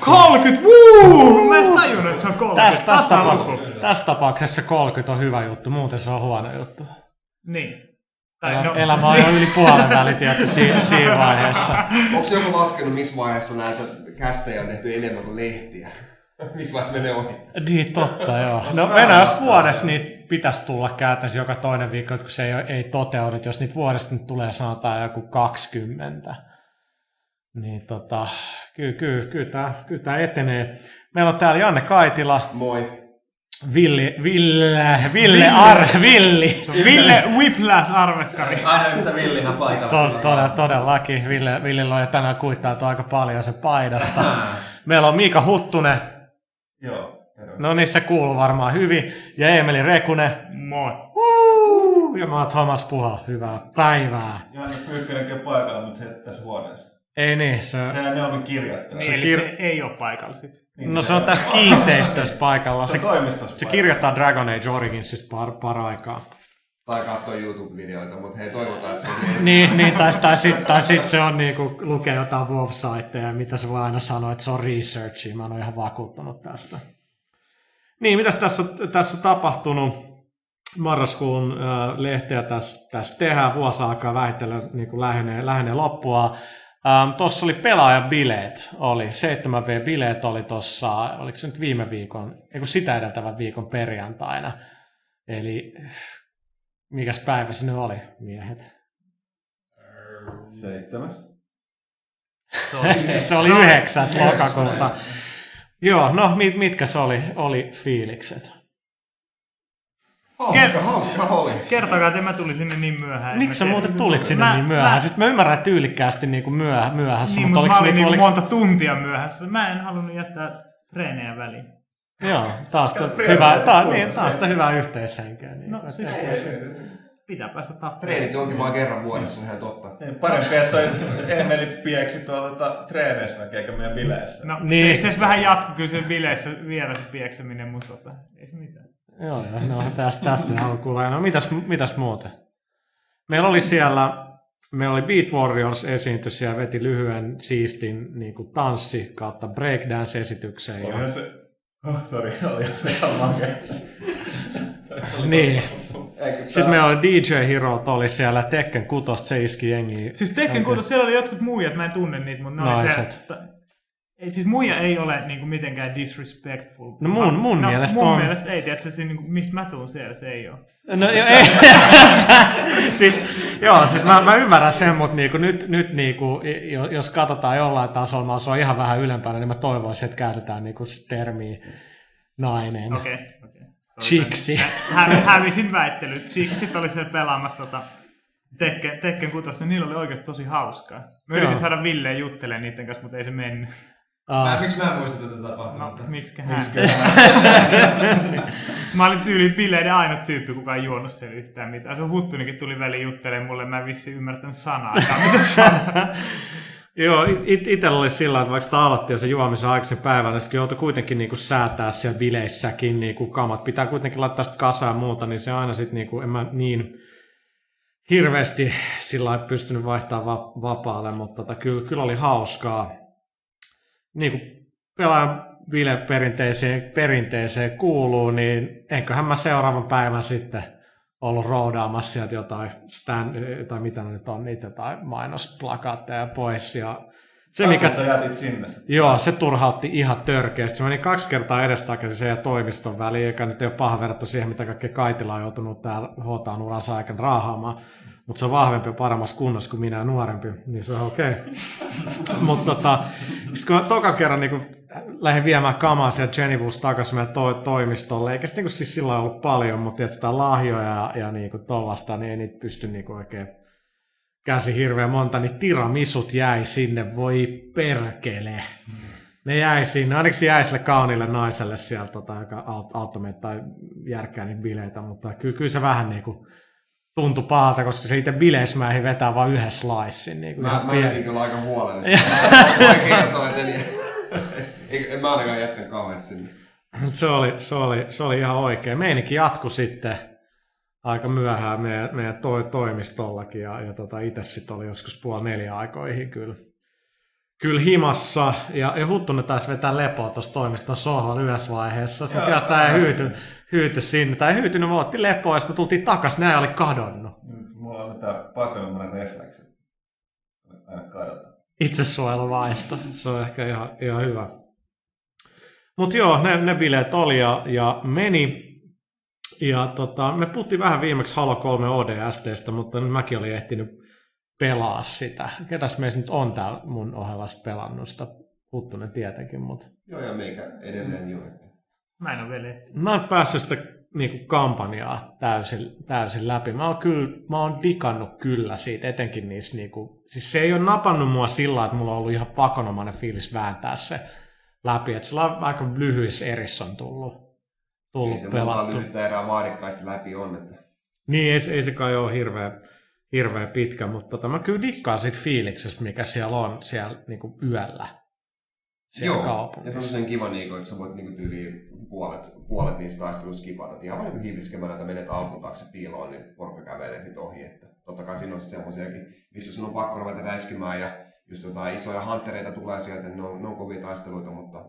pelaajakästä. 30! Wuu! Mä en tajunnut, että se on 30. Tässä, tässä, tapa- tässä tapauksessa 30 on hyvä juttu, muuten se on huono juttu. Niin. Tai Elä, no, Elämä on jo yli puolen väli, tiedätkö, siinä, siinä vaiheessa. Onko joku laskenut, missä vaiheessa näitä kästejä on tehty enemmän kuin lehtiä? missä vaiheessa menee ohi? Niin, totta, joo. No mennään, jos vuodessa niitä pitäisi tulla käytännössä joka toinen viikko, kun se ei, ei toteudu. Jos niitä vuodesta nyt tulee sanotaan joku 20, niin tota, kyllä, kyllä, kyllä, tämä, kyllä tämä etenee. Meillä on täällä Janne Kaitila, Moi. Villi, Ville, Ville, Ar, Villi. Ville Whiplash arvekkari. Aina yhtä villinä paikalla. To, todella, todellakin. Ville, Villillä on tänään kuittailtu aika paljon se paidasta. Meillä on Miika Huttunen, Joo, no niin se kuuluu varmaan hyvin, ja Emeli Rekunen. Moi. Ja mä oon Thomas Puha, hyvää päivää. Janne Pyykkönenkin on paikalla, mutta se tässä huoneessa. Ei niin, se, Sehän ne on kirjoittanut. Niin, eli kir- se ei ole paikalla sit. no se on tässä kiinteistössä paikalla. Se Se, on toimistossa se kirjoittaa Dragon Age Originsista par, paraikaa. Tai katsoo YouTube-videoita, mutta hei, toivotaan, että se Niin, niin tai, tai sitten tai sit se on niinku, lukee jotain WoW-saitteja, mitä se voi aina sanoa, että se on researchi. Mä en ole ihan vakuuttunut tästä. Niin, mitäs tässä, on- tässä on tapahtunut? Marraskuun äh, lehteä tässä, tässä tehdään, vuosi alkaa vähitellen niin kuin lähenee, lähenee loppua. Ähm, tuossa oli pelaajabileet, oli 7V-bileet oli tuossa, oliko se nyt viime viikon, ei kun sitä edeltävän viikon perjantaina. Eli mikäs päivä se nyt oli, miehet? Seitsemäs. se oli 9. lokakuuta. Joo, no mit, mitkä se oli, oli fiilikset? Hauska, hauska oli. Kertokaa, että mä tulin sinne niin myöhään. Miksi sä Mä muuten tulit sinne Mä- niin myöhään? Mä, Siis mä ymmärrän että tyylikkäästi niin kuin myöhä, myöhässä, niin, mutta mutta mä se olin niin kuin, oliko... monta tuntia myöhässä. Mä en halunnut jättää treenejä väliin. Joo, taas sitä hyvää, taas, niin, taas sitä hyvää yhteishenkeä. Niin, No siis pitää päästä tappamaan. Treenit onkin vain kerran vuodessa, ihan totta. Niin, parempi, että toi Emeli pieksi tuolla tota, treeneissä väkeä, eikä meidän bileissä. No, Niin. niin. se itse asiassa vähän jatkuu kyllä sen bileissä vielä se piekseminen, mutta tota, ei se mitään. Joo, joo, no tästä, tästä haluan kuulla. No mitäs, mitäs muuten? Meillä oli siellä, meillä oli Beat Warriors esiintyi siellä, veti lyhyen siistin niin kuin tanssi kautta breakdance-esityksen. Ja, Olihan se... Oh, sorry, olihan se ihan makea. niin. Sitten meillä oli DJ Hero, oli siellä Tekken 6, se iski jengiä. Siis Tekken kuutos, siellä oli jotkut muijat, mä en tunne niitä, mutta ne oli Naiset. se, ta- ei, siis muija ei ole niinku mitenkään disrespectful. No mun- mun no, mielestä mun on. mielestä ei, tiedätkö, se, niinku, mistä mä tuun siellä, se ei ole. No jo, ei. siis, joo, siis mä, mä ymmärrän sen, mutta niinku, nyt, nyt niinku, jo- jos katsotaan jollain tasolla, mä oon ihan vähän ylempänä, niin mä toivoisin, että käytetään niinku termiä nainen. Okei, okay, okei. Chiksi. Hä, hävisin väittelyt. Chiksit oli siellä pelaamassa tota, Tekken, Tekken 6, niin niillä oli oikeasti tosi hauskaa. Mä yritin Joo. saada Villeen juttelemaan niiden kanssa, mutta ei se mennyt. Mä, miksi mä en muista tätä tapahtunutta? No, miksi hän? Mä olin tyyliin bileiden ainut tyyppi, kuka ei juonut siellä yhtään mitään. Se Huttunenkin tuli väliin juttelemaan mulle, mä en vissi ymmärtänyt sanaa. Joo, it, itsellä oli sillä, että vaikka sitä aloitti jo se juomisen aikaisen päivän, niin sitten joutui kuitenkin niinku säätää siellä bileissäkin niinku kamat. Pitää kuitenkin laittaa sitä kasaan ja muuta, niin se aina sitten niinku, en mä niin hirveästi sillä pystynyt vaihtamaan va- vapaalle, mutta tota, kyllä, kyllä oli hauskaa. Niin kuin pelaajan bile perinteeseen, perinteeseen kuuluu, niin enköhän mä seuraavan päivän sitten ollut roudaamassa sieltä jotain stand, tai mitä ne nyt on, niitä jotain mainosplakaatteja pois. Ja se, mikä, Sä jätit sinne. joo, se turhautti ihan törkeästi. Se meni kaksi kertaa edestakaisin sen ja toimiston väliin, joka nyt ei ole paha verrattu siihen, mitä kaikkea Kaitila on joutunut täällä hoitaan uransa aikana raahaamaan. Mutta se on vahvempi ja paremmassa kunnossa kuin minä nuorempi, niin se on okei. Mutta tota, sit kun mä tokan kerran niin lähdin viemään kamaa sieltä Genevus takaisin meidän to- toimistolle, eikä sitä niin siis silloin ollut paljon, mutta sitä lahjoja ja, ja niin tollasta, niin ei niitä pysty niin kuin oikein käsi hirveän monta, niin tiramisut jäi sinne, voi perkele. Ne jäi sinne, ainakin se jäi sille kauniille naiselle sieltä, tota, joka aut- auttoi meitä tai järkkää niitä bileitä, mutta kyllä, kyllä se vähän niin kuin tuntui pahalta, koska se itse bileismäihin vetää vain yhden slicein. Niin kuin Mä, mä menin kyllä aika huolellisesti. Mä voin kertoa, että en, en, en mä ainakaan jättänyt kauheasti sinne. Mut se oli, se, oli, se oli ihan oikein. Meininki jatku sitten aika myöhään meidän, meidän toi, toimistollakin ja, ja tota, itse sitten oli joskus puoli neljä aikoihin kyllä, kyllä himassa. Ja, ja Huttunen taisi vetää lepoa tuossa toimiston sohvalla yhdessä vaiheessa. Sitten mä tämä ei hyyty, hyyty sinne. Tai ei hyytynyt, me otti lepoa ja sitten me tultiin takaisin. Näin oli kadonnut. Mulla on tää pakonomainen refleksi. Aina kadota. itsesuojeluvaisto. Se on ehkä ihan, ihan hyvä. Mutta joo, ne, ne bileet oli ja, ja meni. Ja tota, me puhuttiin vähän viimeksi Halo 3 ODSTstä, mutta nyt mäkin olin ehtinyt pelaa sitä. Ketäs meistä nyt on täällä mun ohella pelannut sitä? Huttunen tietenkin, mutta Joo, ja meikä edelleen jo. että- Mä en ole vielä ehtinyt. mä oon päässyt sitä niinku kampanjaa täysin, täysin läpi. Mä oon, kyllä, mä oon digannut kyllä siitä, etenkin niissä niinku, siis se ei ole napannut mua sillä että mulla on ollut ihan pakonomainen fiilis vääntää se läpi, että sillä on aika lyhyissä erissä on tullut, Ei tullut se pelattu. lyhyttä erää vaadikaan, että se läpi on. Että... Niin, ei, se- ei se kai ole hirveä, hirveä pitkä, mutta tota, mä kyllä dikkaan siitä fiiliksestä, mikä siellä on siellä niinku yöllä siellä Joo, ja se on kaupungissa. sen kiva, niinku, että sä voit niinku tyyliin puolet, puolet niistä taisteluista skipata. Ihan vaan niinku hiiviskemällä, että menet auton taakse piiloon, niin porukka kävelee sit ohi. Että totta kai siinä on sit semmosiakin, missä sun on pakko ruveta räiskimään ja just jotain isoja huntereita tulee sieltä, niin ne on, ne on kovia taisteluita, mutta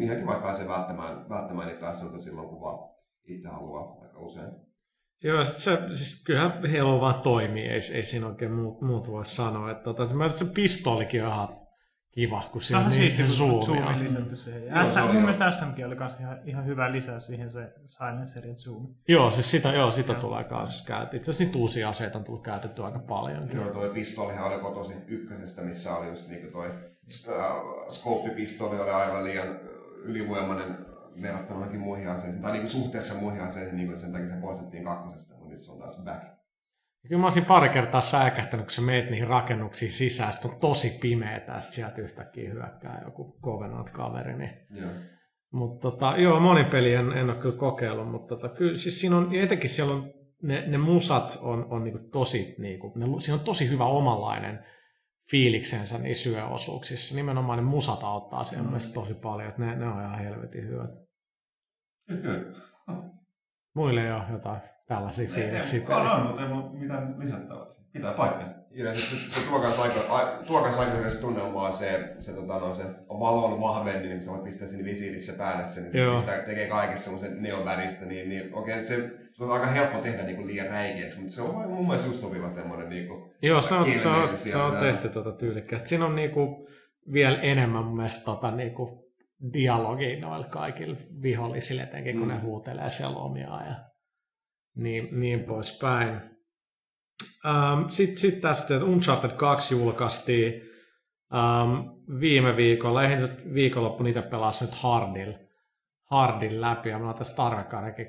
ihan kiva, että pääsee välttämään, välttämään niitä taisteluita silloin, kun vaan itse haluaa aika usein. Joo, sit se, siis kyllähän Halo vaan toimii, ei, ei siinä oikein muut, muut voi sanoa. Että tota, mä se pistoolikin on ihan kiva, kun siinä on niin kun zoomia. zoomi lisätty siihen. Ja SM, oli mun mielestä SMG oli kans ihan, ihan hyvä lisäys siihen se silencer ja zoom. Joo, siis sitä, joo, sitä tulee kanssa käytetty. Itse asiassa niitä uusia aseita on tullut käytetty aika paljon. Joo, toi pistoolihan oli kotoisin ykkösestä, missä oli just niinku toi äh, skooppipistooli oli aivan liian ylivoimainen verrattuna johonkin muihin aseisiin, tai niinku suhteessa muihin aseisiin, niin sen takia se poistettiin kakkosesta, mutta nyt se on taas back. Ja Kyllä mä olisin pari kertaa säikähtänyt, kun sä meet niihin rakennuksiin sisään, sit on tosi ja sit sieltä yhtäkkiä hyökkää joku Covenant-kaveri. Niin. Joo. Mutta tota, joo, monin peli en, en ole kyllä kokeillut, mutta tota, kyllä siis siinä on, etenkin siellä on, ne, ne musat on, on niinku tosi, niinku, ne, siinä on tosi hyvä omanlainen fiiliksensä niissä yöosuuksissa. Nimenomaan ne musat auttaa siihen mm. tosi paljon, että ne, ne on ihan helvetin hyvät. Kyllä, kyllä. Muille ei ole jotain tällaisia fiiliksiä Ei, on, on, mutta ei mulla mitään lisättävää. Pitää paikkansa. Se, se tuo kanssa aika, a, tuo kanssa aika tunnelmaa se, se, tota, no, se valon vahvemmin, niin kun sä voit pistää sinne visiirissä päälle sen, niin se pistää, tekee kaikessa semmoisen neonväristä, niin, niin okei, se, se on aika helppo tehdä niin kuin liian räikeäksi, mutta se on mun mielestä just sopiva semmoinen niin kuin, Joo, se on, se on, se on tehty tota tyylikkäästi. Siinä on niinku vielä enemmän mun mielestä tota niinku dialogia noilla kaikilla vihollisille, etenkin kun Mm. ne huutelee siellä omiaan ja niin, niin poispäin. Ähm, Sitten sit tästä, että Uncharted 2 julkaistiin ähm, viime viikolla. Eihän se viikonloppu niitä pelasi nyt Hardil, Hardin läpi. Ja me ollaan tästä Tarvekarekin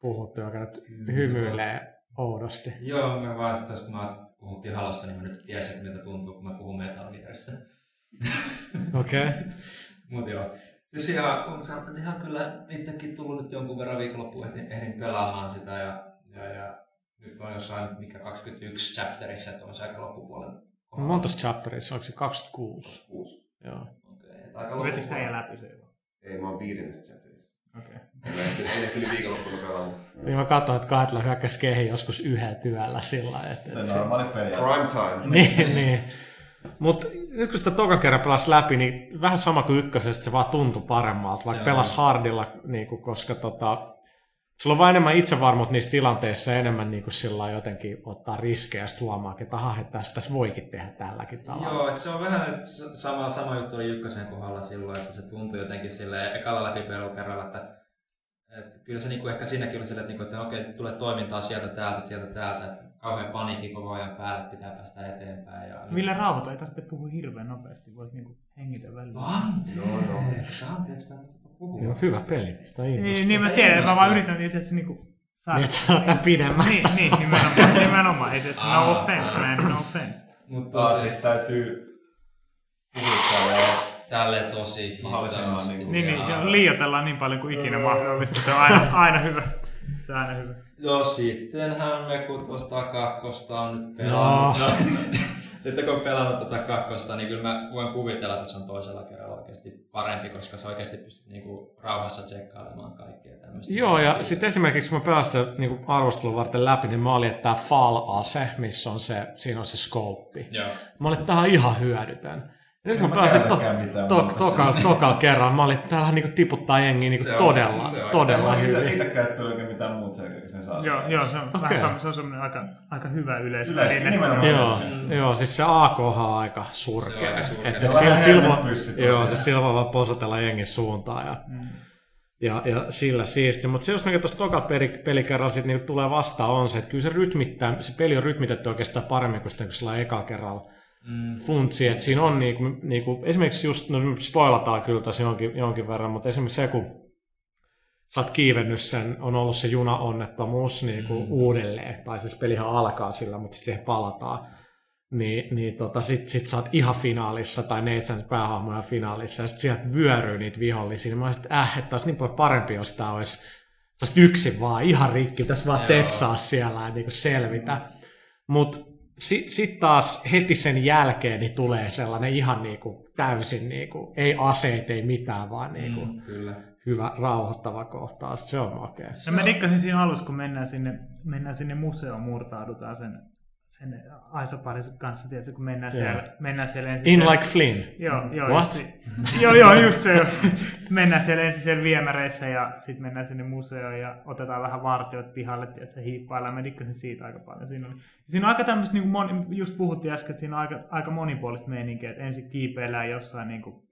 puhuttu, joka nyt hymyilee oudosti. Joo, vaan sitten, kun mä puhuttiin halosta, niin mä nyt tiesin, että miltä tuntuu, kun mä puhun Metal Gearista. Okei. Okay. Mut joo. Siis ihan, on saattanut ihan kyllä itsekin tullut nyt jonkun verran viikonloppuun ehdin, ehdin pelaamaan sitä ja, ja, ja nyt on jossain mikä 21 chapterissa, että on se aika loppupuolen kohdalla. Monta chapterissa, onko se 26? uusi. Joo. Okei, aika Vetikö sä läpi se? Ei, mä oon viidennessä chapterissa. Okei. En ehtinyt, en ehtinyt viikonloppuna pelaamaan. Niin mä katsoin, että Kaetla hyökkäsi kehi joskus yhden työllä sillä lailla, että, Se on normaali peli. Prime time. niin, niin. Mutta nyt kun sitä tokan kerran pelasi läpi, niin vähän sama kuin ykkösessä, se vaan tuntui paremmalta, vaikka pelas hardilla, niin kuin, koska tota, sulla on vaan enemmän itsevarmuutta niissä tilanteissa enemmän niin kuin sillä jotenkin ottaa riskejä ja sitten että aha, että tässä, tässä voikin tehdä tälläkin tavalla. Joo, että se on vähän, s- sama, sama juttu oli Ykkösen kohdalla silloin, että se tuntui jotenkin sille ekalla läpipelukerralla, että, että kyllä se niinku ehkä siinäkin oli sille, että, niinku, että okei, nyt tulee toimintaa sieltä täältä, sieltä täältä, että kauhean paniikki koko ajan päälle, pitää päästä eteenpäin. Ja Millä rauhoita ei tarvitse puhua hirveän nopeasti, voit niinku hengitä välillä. Anteeksi, anteeksi, tämä puhuu. Joo, hyvä peli, sitä Niin, innostaa. niin mä Sitä tiedän, mä vaan yritän itse asiassa niinku saada. Niin, että saada pidemmäksi. Niin, niin nimenomaan, nimenomaan. Ei tässä no Aa. offense, man, no offense. Mutta siis täytyy puhuttaa tälle tosi Mahdollisimman hitaasti. niinku- Niin, niin, liioitellaan niin paljon kuin ikinä mahdollista. Se on aina, aina hyvä. Se on aina hyvä. Joo, sittenhän me kun tuosta kakkosta on nyt pelannut. No. sitten kun on pelannut tätä kakkosta, niin kyllä mä voin kuvitella, että se on toisella kerralla oikeasti parempi, koska se oikeasti pystyy niinku rauhassa tsekkailemaan kaikkea tämmöistä. Joo, ja sitten esimerkiksi kun mä pelasin sitä niin arvostelun varten läpi, niin mä olin, että tämä Fall-ase, missä on se, siinä on se scope. Joo. Mä olin, että tämä on ihan hyödytön. Ja nyt mä pääsin to, to, muuta toka, tokalla kerran, mä olin, että täällä niinku tiputtaa jengiä niinku Se on- todella, se todella Mä sitä hyvin. niitä käyttänyt oikein mitään muuta kun saa. Joo, joo, se on, okay. vähän, se on semmoinen aika, aika hyvä yleisväline. nimenomaan. Joo, joo, siis se AK on aika Se on surkea. aika surkea. Että Se on sillä vähän silvo, hernepyssy tosiaan. joo, se silva vaan posatella jengin suuntaan ja, Mm. ja, ja sillä siisti. Mutta se, jos mikä tuossa toka peli, pelikerralla sit niinku tulee vastaan, on se, että kyllä se rytmittää, se peli on rytmitetty oikeastaan paremmin kuin sitä, kun sillä eka kerralla Mm. funtsi, että siinä on niinku, niinku, esimerkiksi just, no nyt spoilataan kyllä tässä jonkin, jonkin verran, mutta esimerkiksi se, kun sä oot kiivennyt sen, on ollut se junaonnettomuus niinku mm. uudelleen, tai siis pelihän alkaa sillä, mutta sitten siihen palataan, niin, niin tota, sit, sit sä oot ihan finaalissa, tai Nathan päähahmoja finaalissa, ja sit sieltä vyöryy niitä vihollisia, niin mä olisin, että äh, että olisi niin paljon parempi, jos tää olisi, olisit yksin vaan, ihan rikki, tässä vaan Joo. tetsaa siellä ja niinku selvitä. Mutta sitten sit taas heti sen jälkeen niin tulee sellainen ihan niinku täysin, niinku, ei aseet, ei mitään, vaan niinku Mm, kyllä. Hyvä rauhoittava kohtaus. Se on makea. No mä dikkasin siinä alussa, kun mennään sinne, mennään sinne museoon, murtaudutaan sen, sen Aisa kanssa, tiedätkö, kun mennään Joo. siellä, mennään siellä ensin In siellä- like Flynn. Joo, joo, What? just, se- joo, joo, just se. mennään siellä ensin siellä viemäreissä ja sitten mennään sinne museoon ja otetaan vähän vartiot pihalle, että hiippaillaan. Mä dikkasin siitä aika paljon. Siinä, oli, siinä on aika tämmöistä, niin kuin moni, just puhuttiin äsken, että siinä on aika, aika monipuolista meininkiä, että ensin kiipeillään jossain niin kuin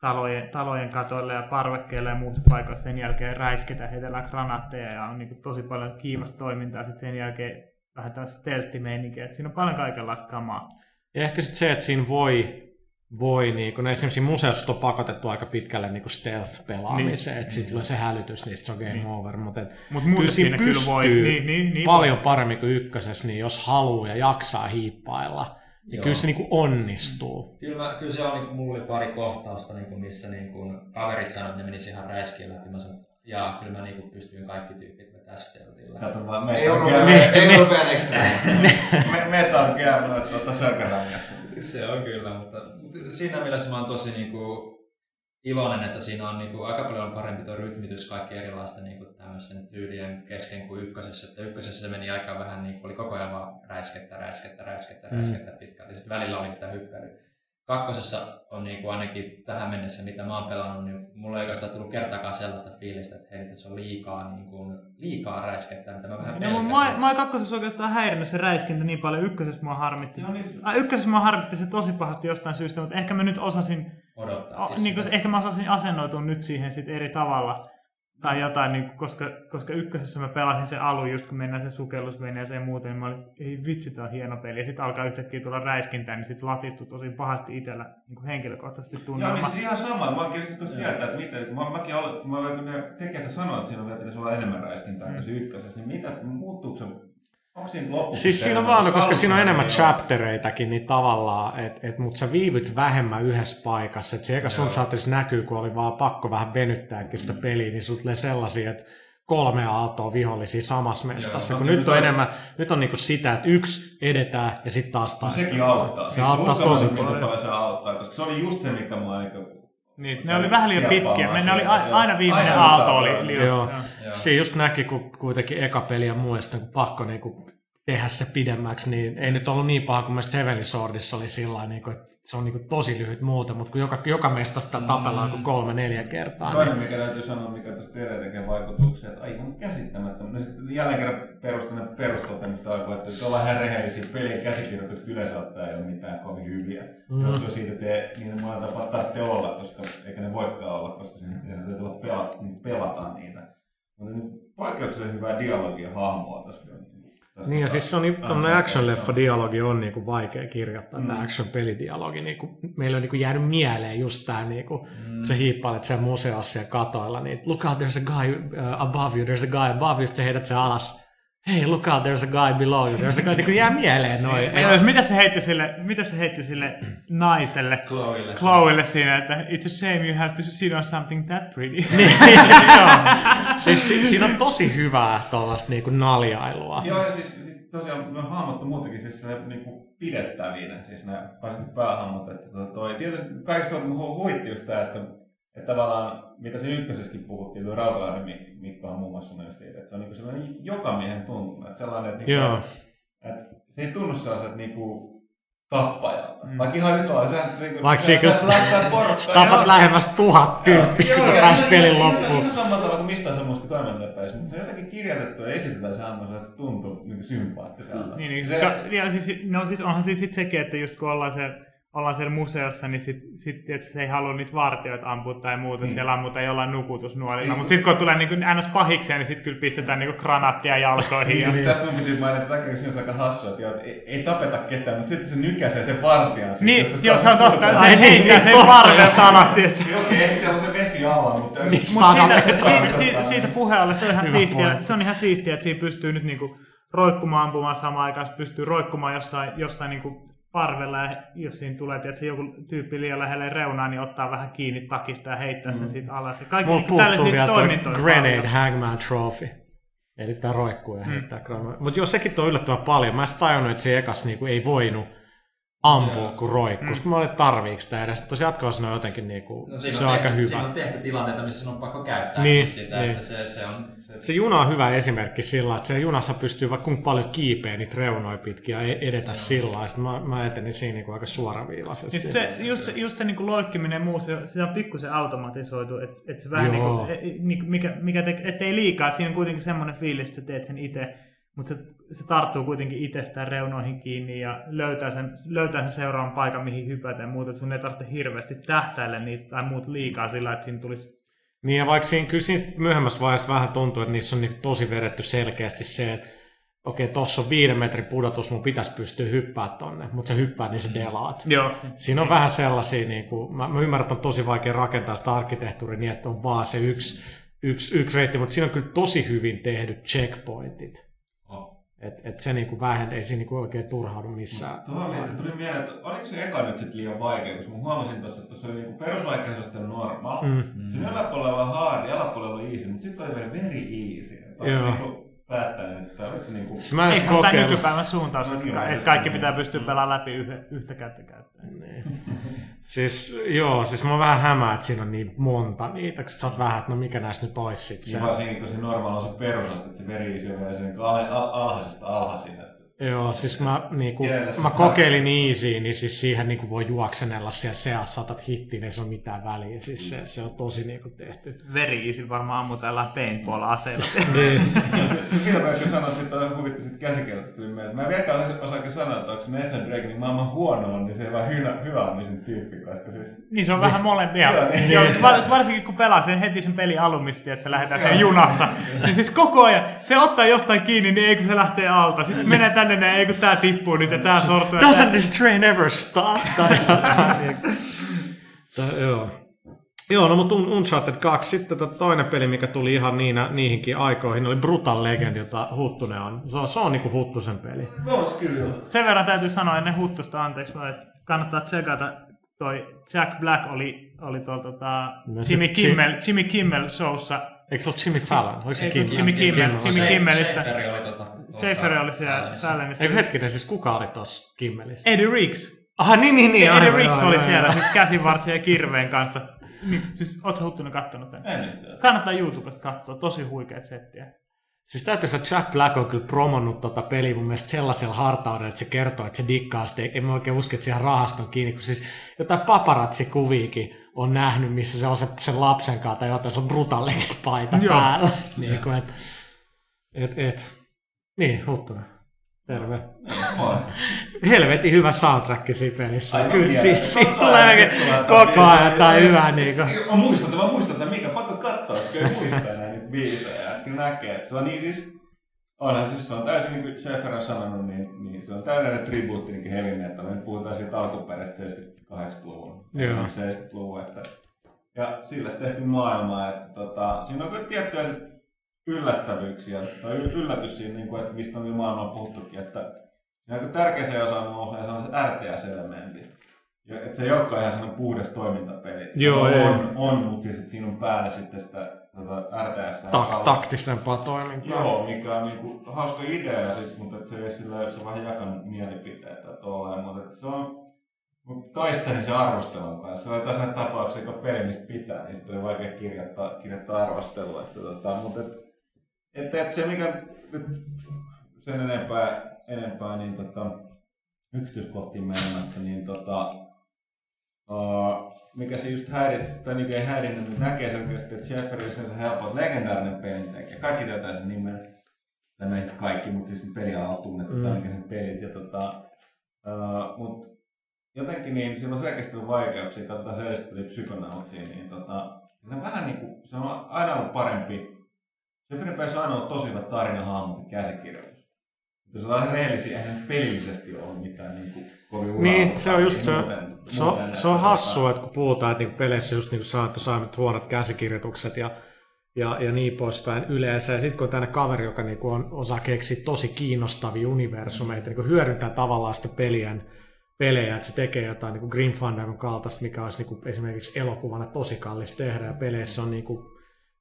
talojen, talojen katoilla ja parvekkeilla ja muissa paikoissa. Sen jälkeen räisketään, heitellään granaatteja ja on niin kuin tosi paljon kiivasta toimintaa. Sitten sen jälkeen vähän tämmöistä stelttimeininkiä. että Siinä on paljon kaikenlaista kamaa. Ja ehkä sitten se, että siinä voi, voi niin kun esimerkiksi museossa on pakotettu aika pitkälle niin stealth-pelaamiseen, Niin. että siitä tulee se hälytys, niin se on game Niin. over. Mutta et Mut kyllä siinä siinä kyllä pystyy voi. Niin, niin, niin paljon paremmin kuin ykkösessä, niin jos haluaa ja jaksaa hiippailla, niin Joo. kyllä se niin onnistuu. Kyllä, mä, kyllä se on, niin kuin, mulla oli pari kohtausta, niin kuin, missä niin kuin, kaverit sanoivat, että ne menisi ihan räiskiin läpi. Mä sanoin, että jaa, kyllä mä niin kuin, pystyin kaikki tyypit vetää stealthilla. Kato vaan Metal Euroopan, Gear, Euroopan extra. Me- Metal Gear noita tuota selkärangassa. Se on kyllä, mutta, mutta siinä mielessä mä oon tosi niin kuin, iloinen, että siinä on niin kuin, aika paljon parempi tuo rytmitys kaikki erilaisten niin kuin, tämmöisten tyylien kesken kuin ykkösessä. Että ykkösessä se meni aika vähän, niin kuin, oli koko ajan vaan räiskettä, räiskettä, räiskettä, Mm. räiskettä pitkälti. Sitten välillä oli sitä hyppelyä. Kakkosessa on niin kuin ainakin tähän mennessä, mitä mä oon pelannut, niin mulla ei oikeastaan tullut kertaakaan sellaista fiilistä, että hei, nyt se on liikaa, niin kuin, liikaa räiskettä, mitä mä vähän No, pelkäsin. mua, mua ei kakkosessa oikeastaan häirinnyt se räiskintä niin paljon, ykkösessä mua harmitti. Joo, niin- ykkösessä mua harmitti se tosi pahasti jostain syystä, mutta ehkä mä nyt osasin, odottaa. o, niin kuin, ehkä mä osasin asennoitua nyt siihen sit eri tavalla. Tai jotain, niin kuin, koska, koska ykkösessä mä pelasin se alu just kun mennään se sukellusveneeseen ja muuten, niin mä olin, ei vitsi, tää on hieno peli. Ja sitten alkaa yhtäkkiä tulla räiskintää, niin sitten latistui tosi pahasti itsellä niin kuin henkilökohtaisesti Joo, tunnelma. niin siis ihan sama. Mä oon kiinnostunut tietää, että miten, mä, mäkin olen, kun mä kun ne tekijät sanoo, että siinä vielä pitäisi olla enemmän räiskintää kuin se ykkösessä, niin mitä, muuttuuko se, onko siinä lopuksi? Siis siinä on vaan, koska siinä on enemmän chaptereitakin, niin tavallaan, että et, mutta sä viivyt vähemmän yhdessä paikassa. Että se eka sun chapterissa näkyy, kun oli vaan pakko vähän venyttääkin sitä peliä, niin sut tulee sellaisia, että kolme aaltoa vihollisia samassa mestassa. Joo, kun no, nyt on on- enemmän, nyt on niinku sitä, että yksi edetään ja sitten taas No, taistellaan. sekin auttaa. Se siis auttaa tosi paljon se auttaa, koska se oli just se, mikä mua niin Niin, ne oli vähän liian pitkiä. Sieppaamaan Ne oli aina viimeinen Aina aalto oli liian. Joo. Joo. Se just näki, kun kuitenkin eka peli ja muista, kun pakko niinku tehdä se pidemmäksi, niin ei nyt ollut niin paha kuin mielestäni Heavenly Swordissa oli sillä niin että se on niinku tosi lyhyt muuten, mutta kun joka, joka mestasta tapellaan kuin kolme neljä kertaa, niin Toinen, mikä täytyy sanoa, mikä tuosta Tere tekee vaikutuksia, että aivan käsittämättömän. No sitten jälleen kerran perustana perustotemusta alkoi, että nyt ollaan ihan rehellisiä. Pelien käsikirjoitukset yleensä ottaa ei ole mitään kovin hyviä. Mm. Mm. Johtuu siitä, että ei, niin monella tapaa tarvitse olla, koska eikä ne voikaan olla, koska siinä täytyy olla pelata, niin pelata niitä. Mutta nyt poikkeuksellisen hyvää dialogia hahmoa tässä. Niin ja siis se on niin, tämmöinen action-leffa-dialogi on niinku vaikea kirjoittaa, mm. Tämä action-pelidialogi. Niinku, meillä on niinku jäänyt mieleen just tämä, niinku, mm. se hiippailet siellä museossa ja katoilla, niin look out, there's a guy uh, above you, there's a guy above you, sitten heität sen alas. Hei, look out, there's a guy below you. There's a guy, niin jää mieleen noin. Ja jos, mitä se heitti sille, mitä se heitti sille naiselle, Chloelle. Chloelle siinä, että it's a shame you have to sit on something that pretty. Joo. Siis si- siinä on tosi hyvää tuollaista niinku naljailua. Joo, ja siis, siis tosiaan ne on hahmot on muutenkin siis niinku pidettävinä, siis nämä varsinkin päähahmot. Että to, toi, tietysti kaikista on hu- huitti just tämä, että, että tavallaan, mitä se ykkösessäkin puhuttiin, tuo Rautalainen Mik- Mikkohan muun muassa että se on niinku sellainen jokamiehen tuntunut, että sellainen, että, niinku, että se ei tunnu sellaiset niinku tappajalta. Mm. Vaikka ihan lailla, sä, niinku, Vaikka sä, se sä. Sä tapat lähemmäs tuhat tyyppiä, kun sä pääst pelin loppuun. Ihan samalla tavalla kuin mistään semmoista toimintapäissä, mutta se on jotenkin kirjoitettu ja esitetään se hahmo, että se tuntuu niin sympaattiselta. Niin, niin, se, ja siis, no siis onhan siis sit sekin, että just kun ollaan siellä, ollaan siellä museossa, niin sit, sit että se ei halua niitä vartijoita ampua tai muuta, mm. siellä ammutaan jollain nukutusnuolilla. Niin. Mutta sitten kun tulee niin ns. pahiksia, niin sitten kyllä pistetään niin granaattia jalkoihin. ja Ja, niin. tästä mun piti mainita, että takia siinä on aika hassua, että, joo, ei, ei, tapeta ketään, mutta sitten se nykäisee sen vartijan. siitä, niin, joo, se on totta, se niin, heittää niin, sen että se- Okei, ehkä siellä on se vesi alla, mutta... Niin, Mutta Sana siitä, siitä, siitä, ollen se on ihan siistiä, se on ihan siistiä, että siinä pystyy nyt niinku roikkumaan ampumaan samaan aikaan, se pystyy roikkumaan jossain, jossain niinku parvella ja jos siinä tulee, että joku tyyppi liian lähelle reunaa, niin ottaa vähän kiinni takista ja heittää sen siitä alas. Ja kaikki Mulla niinku puuttuu tällaisia vielä toi toimintoja. Grenade paljon. Hangman Trophy. Eli tää roikkuu ja heittää mm. Mutta joo, sekin on yllättävän paljon. Mä en tajunnut, että se ekas niinku ei voinut ampua Joo. kuin roikkuu. Mm. Sitten mä olin, että tarviiko sitä edes. Tuossa jatkossa on jotenkin niinku, No, se on tehty, aika hyvä. Siinä on tehty tilanteita, missä sun on pakko käyttää Niin, sitä, niin. että se, se on... Se, Se juna on hyvä esimerkki sillä, että se junassa pystyy vaikka kuinka paljon kiipeä niitä reunoja pitkin ja e- edetä sillä lailla. Sitten mä, mä etenin siinä niinku aika suoraviivaisesti. Siis se, just, se, just se niinku loikkiminen ja muu, se, se on pikkusen automatisoitu, että et se vähän Joo. niinku, e, niinku, mikä, mikä te, ettei liikaa, siinä on kuitenkin semmoinen fiilis, että sä teet sen itse, mutta se, se tarttuu kuitenkin itsestään reunoihin kiinni ja löytää sen, löytää sen seuraavan paikan, mihin hypätä ja muuta, sun ei tarvitse hirveästi tähtäillä niitä tai muut liikaa sillä, että siinä tulisi Niin ja vaikka siinä, kyllä siinä myöhemmässä vaiheessa vähän tuntuu, että niissä on niinku tosi vedetty selkeästi se, että okei, tossa on viiden metrin pudotus, mun pitäisi pystyä hyppää tonne, mutta sä hyppäät, niin sä delaat. Joo. Siinä on vähän sellaisia, niin kuin, mä, mä ymmärrän, että on tosi vaikea rakentaa sitä arkkitehtuuria niin, että on vaan se yksi, yksi, yksi reitti, mutta siinä on kyllä tosi hyvin tehdyt checkpointit. Oh. Et, se niin kuin vähentää, ei siinä niin kuin oikein turhaudu missään. Tuohon liittyen tuli mieleen, että oliko se eka nyt sitten liian vaikea, koska mä huomasin tuossa, että tuossa oli niinku perusvaikeus sitten normal. Mm. Mm. Siinä yläpuolella oli hard, alapuolella oli easy, mutta sitten oli vielä very easy. Se Joo. niinku päättänyt, että oliko se niinku... Siis mä en kokeillut. nykypäivän suuntaus, No että niin, ka- että kaikki niin. pitää pystyä pelaamaan läpi yhtä, yhtä kättä käyttäen. Niin. Siis joo, siis mä vähän hämää, että siinä on niin monta niitä, kun sä oot vähän, että no mikä näistä nyt olisi sit se. Niin varsinkin kun se normaali on se perusaste, että se veri on vielä se al- al- alhaisesta alhaisin. Että... Joo, siis mä, niinku, se mä kokeilin easy, niin siis siihen niinku voi juoksenella siellä seassa, saatat hittiin, ei se ole mitään väliä. Siis se, se on tosi niinku tehty. Veri easy varmaan ammutaan jollain paintball-aseella. Niin. Siitä mä ehkä sanoa, että on huvitti sit käsikirjoitusta tuli mieleen. Mä en vieläkään osaa sanoa, että onko se Nathan Drake niin maailman huono on, niin se ei vaan hyvä, hyvä on niin sen tyyppi, koska siis... Niin se on vähän molempia. Joo, niin. Joo, siis var, varsinkin kun pelaa sen heti sen pelin alumisti, että se lähdetään sen junassa. Niin siis koko ajan, se ottaa jostain kiinni, niin ei kun se lähtee alta. Sitten se tänne, niin ei kun tää tippuu nyt ja tää sortuu. Doesn't tää- this train ever stop? Tai jotain. Tai, joo. Joo, no mutta Un- Uncharted 2. Sitten to- toinen peli, mikä tuli ihan niinä, niihinkin aikoihin, oli Brutal Legend, jota Huttunen on. Se on, se on niinku Huttusen peli. No, kyllä. Sen verran täytyy sanoa ennen huttusta, anteeksi vaan, että kannattaa tsekata toi Jack Black oli, oli tuolla tota, No Jimmy, Jim- Kimmel, Jimmy Kimmel showssa. Eikö se ole Jimmy Fallon? Oliko se Ei, Kim? Jimmy Kimmel, Kimmel. Jimmy Kimmelissä. Schaeferi oli tuossa Schaefer oli siellä Fallonissa. Fallonissa. Eikö hetkinen, siis kuka oli tossa Kimmelissä? Eddie Riggs. Aha, niin, niin, niin. Eddie Riggs oli siellä, siis käsivarsia ja kirveen kanssa. Niin, siis ootko huttunut kattonut tämän? En asiassa. Kannattaa YouTubesta katsoa, tosi huikeat settiä. Siis täytyy sanoa, että Jack Black on kyllä promonnut tota peliä mun mielestä sellaisella hartaudella, että se kertoo, että se dikkaa sitä. En mä oikein usko, että siihen rahaston kiinni, kun siis jotain paparazzi-kuviikin on nähnyt, missä se on se, sen lapsen kanssa tai jotain, se on brutal paita Joo. päällä. niin kuin, et, et, et. Niin, Huttunen. Terve. Moi. Helvetin hyvä soundtrack siinä pelissä. Aivan Kyllä mieletön. siitä, tulee se koko ajan jotain hyvää. Niin kuin. Mä muistan, mä muistan, että mikä pakko katsoa, kun ei muista enää niitä biisejä. Kyllä näkee, että se on niin siis... Onhan siis se on täysin niin kuin Schaefer on sanonut, niin, niin se on täydellinen tribuutti niin heavy metal. Nyt puhutaan siitä alkuperäistä 78-luvun, Joo. 70-luvun. Että, ja sille tehty maailmaa, että tota, siinä on kyllä tiettyjä yllättävyyksiä, tai yl- yllätys siinä, niin kuin, että mistä on maailman on puhuttukin, että aika tärkeä osa nousee, se on se RTS-elementti. Että se ei olekaan ihan sellainen puhdas toimintapeli. Joo, on, ei. on, on, mutta siis, että siinä on päällä sitten sitä RTS. Tak- taktisempaa toimintaa. Joo, mikä on niinku hauska idea, sit, mutta se ei sillä se on vähän jakanut mielipiteitä tolleen, mutta se on taistelin sen arvostelun kanssa. Se oli taas näitä tapauksia, kun peli mistä pitää, niin sitten oli vaikea kirjoittaa, kirjoittaa arvostelua. Että, tota, mutta et, et, et se mikä nyt sen enempää, enempää niin tota, yksityiskohtiin menemättä, niin tota, uh, mikä se just häirit, tai niin ei häirinnyt, mutta näkee selkeästi, että Shefferillä on se helppo, että legendaarinen pelintekijä. Kaikki tietää sen nimen. Tai no kaikki, mutta siis pelialalla tunnettu, mm. tai sen pelit. Ja tota, uh, mut jotenkin niin, sillä on selkeästi ollut vaikeuksia, katsotaan selvästi peli Psychonautsia, niin tota, ne vähän niin kuin, se on aina ollut parempi. Shefferin pelissä on aina ollut tosi hyvä tarinahahmot ja käsikirjoitus. Jos ollaan rehellisiä, eihän pelillisesti ole mitään niin kuin, kovin uraa. Niin, se on just se, muuten- se, on, muuten, se on että hassua, että kun puhutaan, että niinku peleissä just niin kuin että saa nyt huonot käsikirjoitukset ja, ja, ja niin poispäin yleensä. Ja sitten kun on tänne kaveri, joka niinku on, osaa keksiä tosi kiinnostavia universumeita, niin hyödyntää tavallaan sitä pelien, pelejä, että se tekee jotain niin kuin Grim Fandangon kaltaista, mikä olisi niin kuin esimerkiksi elokuvana tosi kallis tehdä, ja peleissä on niin kuin,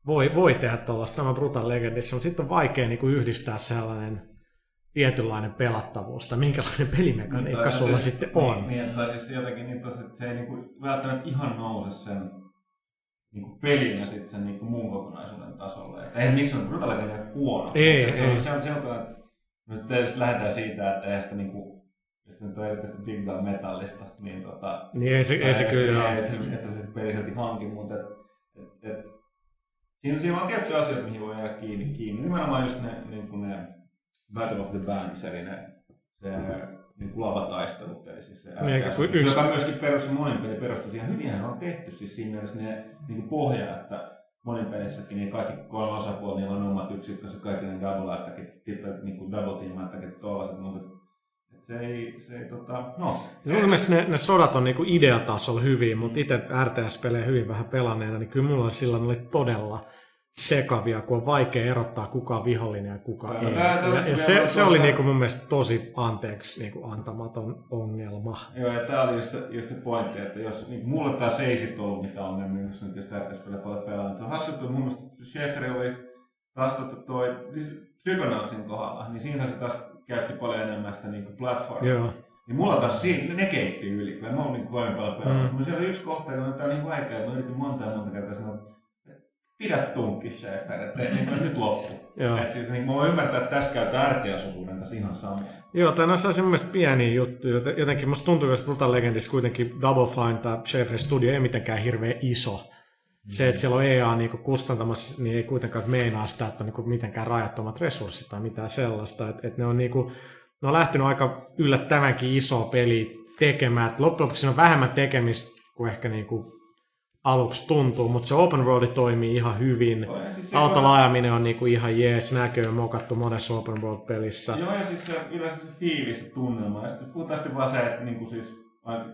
voi, voi tehdä tuollaista sama Brutal Legendissa, mutta sitten on vaikea niin kuin yhdistää sellainen tietynlainen pelattavuus, tai minkälainen pelimekaniikka Tai sulla siis- sitten niin, on. Niin, tai siis jotenkin niin että se ei niinku välttämättä ihan nouse sen niinku pelin ja sitten sen niinku muun kokonaisuuden tasolle. Et eihän missään Brutal Legend ole huono. Ei, Et se, ei. on, se on sieltä, että nyt tietysti lähdetään siitä, että eihän sitä niinku, jos nyt on erityisesti Bang Metallista, niin tota, Niin ei se, ei se kyllä että, ole. että, se- että se peli silti hanki, mutta et, et, et, siinä, siinä on tietysti asioita, mihin voi jäädä kiinni. kiinni. Nimenomaan just ne, niin kuin ne Battle of the Bands, eli ne, se niin kuin lavataistelut, eli siis se Niin, kun yksi- joka myöskin perustuu monin peli perustuu siihen. Hyvinhän on tehty siis siinä mielessä ne niin kuin pohja, että monin pelissäkin niin kaikki kolme osapuolia, niillä on omat yksikkönsä, kaikki ne double attackit, tippe, niin kuin double team attackit, tollaset, mutta se ei, se ei tota, no. Mun mielestä ne, ne sodat on niinku ideatasolla hyviä, mutta itse RTS-pelejä hyvin vähän pelanneena, niin kyllä mulla silloin oli todella sekavia, kun on vaikea erottaa kuka on vihollinen ja kuka Joo, ei. Ja, ja se, se oli niinku mun mielestä tosi anteeksi niinku antamaton ongelma. Joo, ja tää oli just, just pointti, että jos niin mulle taas ei sit ollut mitään ongelmia, jos nyt jos RTS-pelejä paljon pelaa. Se on hassu, että mun mielestä Schaefferi oli tota toi Psychonautsin kohdalla, niin siinä se taas käytti paljon enemmän sitä niinku platformia. Joo. Niin mulla taas siinä, ne keitti yli, kun en mä ollut niinku kovin paljon. Mm. Mm. Siellä oli yksi kohta, tää oli niin vaikea, että mä yritin monta ja monta kertaa sanoa, pidä tunkki, Schaeffer, että niin kuin nyt loppu. Joo. Et siis niin mä voin ymmärtää, että tässä käy RTS-osuuden kanssa ihan sama. Joo, noissa on mun mielestä pieniä juttuja. Joten- Jotenkin musta tuntuu, jos Brutal Legendissa kuitenkin Double Fine tai Schaeferin studio ei mitenkään hirveän iso. Se, että siellä on EA niinku kustantamassa, niin ei kuitenkaan meinaa sitä, että on niinku mitenkään rajattomat resurssit tai mitään sellaista. Että et ne on niinku, ne on lähtenyt aika yllättävänkin iso peli tekemään. Et loppujen lopuksi siinä on vähemmän tekemistä kuin ehkä niinku aluksi tuntuu, mutta se open road toimii ihan hyvin. Joo, siis se- Autolla ajaminen on niinku ihan jees, näkö on mokattu monessa open road pelissä. Joo, ja siis se yleensä se fiilis ja tunnelma. Ja sitten puhtaasti vaan se, että niinku siis,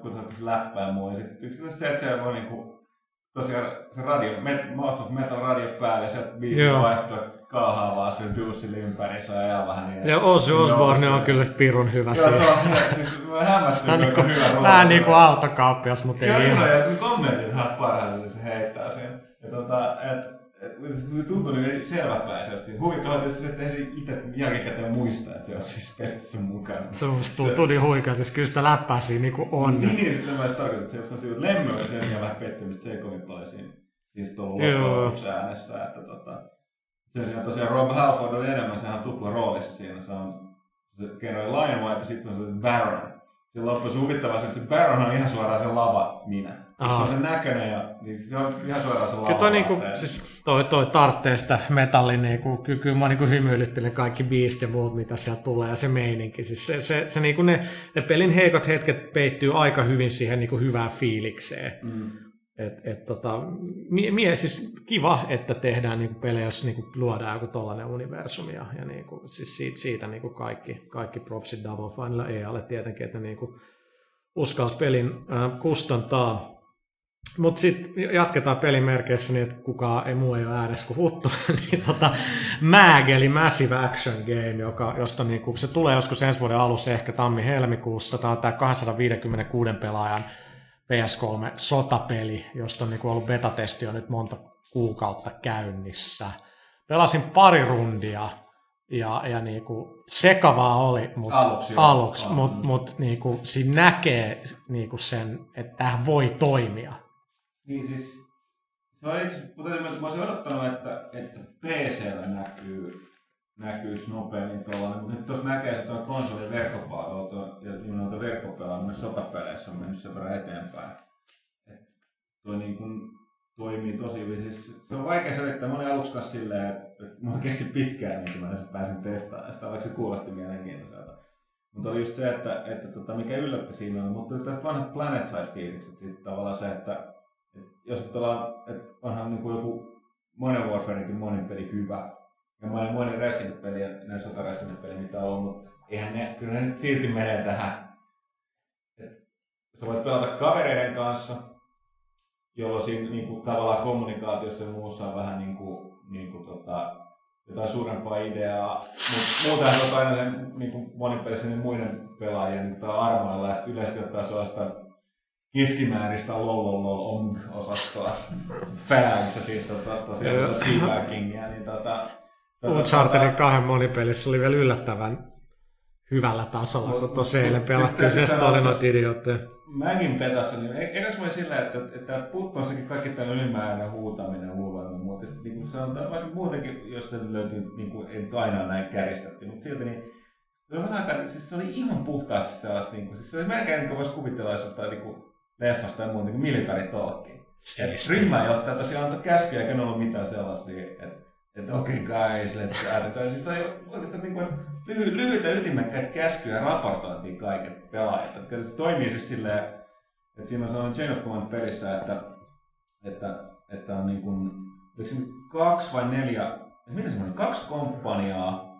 kun sä se läppää mua, ja sitten yksinkertaisesti se, että siellä on niinku, tosiaan se radio, Met, Mouth of Metal radio päällä, ja sieltä biisi Joo. vaihtuu, että kaahaa vaan sen duusille ympäri, se ajaa vähän niin. Ja Ozzy Osbourne on kyllä pirun hyvä Joo, se siinä. on, siis mä hämmästyin, Vähän kuinka niinku, hyvä rooli vähän se niinku on. autokauppias, mutta ei ihan. ja sitten kommentit ihan parhaiten se heittää sen. Ja tota, et, tuntuu niin selväpäiseltä. siinä. Huvittavaa tietysti, että ei se itse jälkikäteen muista, että se on siis pelissä mukana. Se on musta tuntuu niin huikea, että kyllä sitä läppää siinä niinku on. Niin, niin sitten mä tarkoitan, että se jos on siinä Lemme oli sen sijaan vähän pettymistä, se ei kovin paljon siinä. Siis tuolla loppujen lopuksi äänessä, että tota, sen sijaan tosiaan Rob Halford oli enemmän, sehän on tupla roolissa siinä, se on se kerroi Lion White ja sitten on se Baron. Se loppuisi huvittavaa se, että se Baron on ihan suoraan se lava minä. Se Aha. on sen näköinen ja niin se on ihan suoraan se lava. Kyllä toi, niinku, siis toi, toi tarttee sitä metallin, niinku, ky- kyllä mä niinku hymyilyttelen kaikki biist ja muut, mitä sieltä tulee, ja se meininki. Siis se, se, se niinku ne, ne pelin heikot hetket peittyy aika hyvin siihen niinku hyvään fiilikseen. Mm. Et, et tota, mie, mie, siis kiva, että tehdään niinku pelejä, jos niinku luodaan joku tollainen universumi. Ja, ja niinku, siis siitä, siitä niinku kaikki, kaikki propsit Double Finella EAlle tietenkin, että niinku uskalsi pelin äh, kustantaa. Mutta sitten jatketaan pelimerkeissä niin, että kukaan ei muu ei ole äänessä kuin Huttu. niin tota, MAG eli Massive Action Game, joka, josta niinku, se tulee joskus ensi vuoden alussa, ehkä tammi-helmikuussa. Tämä on tämä 256 pelaajan PS3 sotapeli, josta on niinku ollut betatesti jo nyt monta kuukautta käynnissä. Pelasin pari rundia ja, ja niinku, sekavaa oli, mutta Aluksi aluksi, Joo. mutta mut, niinku, siinä näkee niinku sen, että tämä voi toimia. Niin siis, se on itse kuten mä, mä olisin odottanut, että, että PCllä näkyy, näkyisi nopeammin tuollainen, mutta nyt tuossa näkee, että tuo konsolin verkkopalvelu ja noita verkkopelaa myös sotapeleissä on mennyt sen verran eteenpäin. Et toi niin kun toimii tosi. Siis se on vaikea selittää. Mä olin aluksi silleen, että mulla kesti pitkään, niin kun mä pääsin testaamaan sitä, vaikka se kuulosti mielenkiintoiselta. Mutta oli just se, että, että tota, mikä yllätti siinä oli, mutta tästä vanhat Planet Side-fiilikset. Tavallaan se, että, että jos nyt ollaan, että onhan niin kuin joku Modern Warfareinkin monin peli hyvä, ja monen, monen räiskintäpeli ja näin sotaräiskintäpeli, mitä on ollut, mutta eihän ne, kyllä ne nyt silti menee tähän. Et sä voit pelata kavereiden kanssa, jolloin siinä niin kuin, tavallaan kommunikaatiossa ja muussa on vähän niin kuin, niin kuin, tota, jotain suurempaa ideaa. Mutta muutenhan on aina sen niin kuin monipelissä niin muiden pelaajien niin armoilla ja sitten yleisesti ottaa sellaista kiskimääristä lololol ong osastoa fags ja sitten tota, tosiaan tota teabaggingia, niin tota, Unchartedin kahden monipelissä oli vielä yllättävän hyvällä tasolla, Mut- kun tuossa eilen pelattiin. se että- noita idiootteja. Mäkin petassa, niin e- ekas mä sillä, että, että putpossakin kaikki tämä ylimääräinen huutaminen ja huutaminen, mutta sitten niin se on vaikka muutenkin, jos ne löytyy, niin kuin, ei nyt aina näin käristetty, mutta silti niin se on vähän aikaa, siis se oli ihan puhtaasti sellaista, niin kuin, siis se oli melkein niin kuin voisi kuvitella jostain niin kuin leffasta tai muuta, niin kuin militaritolkki. Siistiä. Ryhmänjohtaja tosiaan antoi käskyjä, eikä ne ollut mitään sellaisia, että että okei okay, guys, let's. Tai Siis se oli oikeastaan niin kuin lyhy, lyhyitä ytimekkäitä käskyjä raportointiin kaiket pelaajat. Että se toimii siis silleen, että siinä on sellainen Chain of Command pelissä, että, että, että on niin kuin, kaksi vai neljä, mitä se oli, kaksi komppaniaa.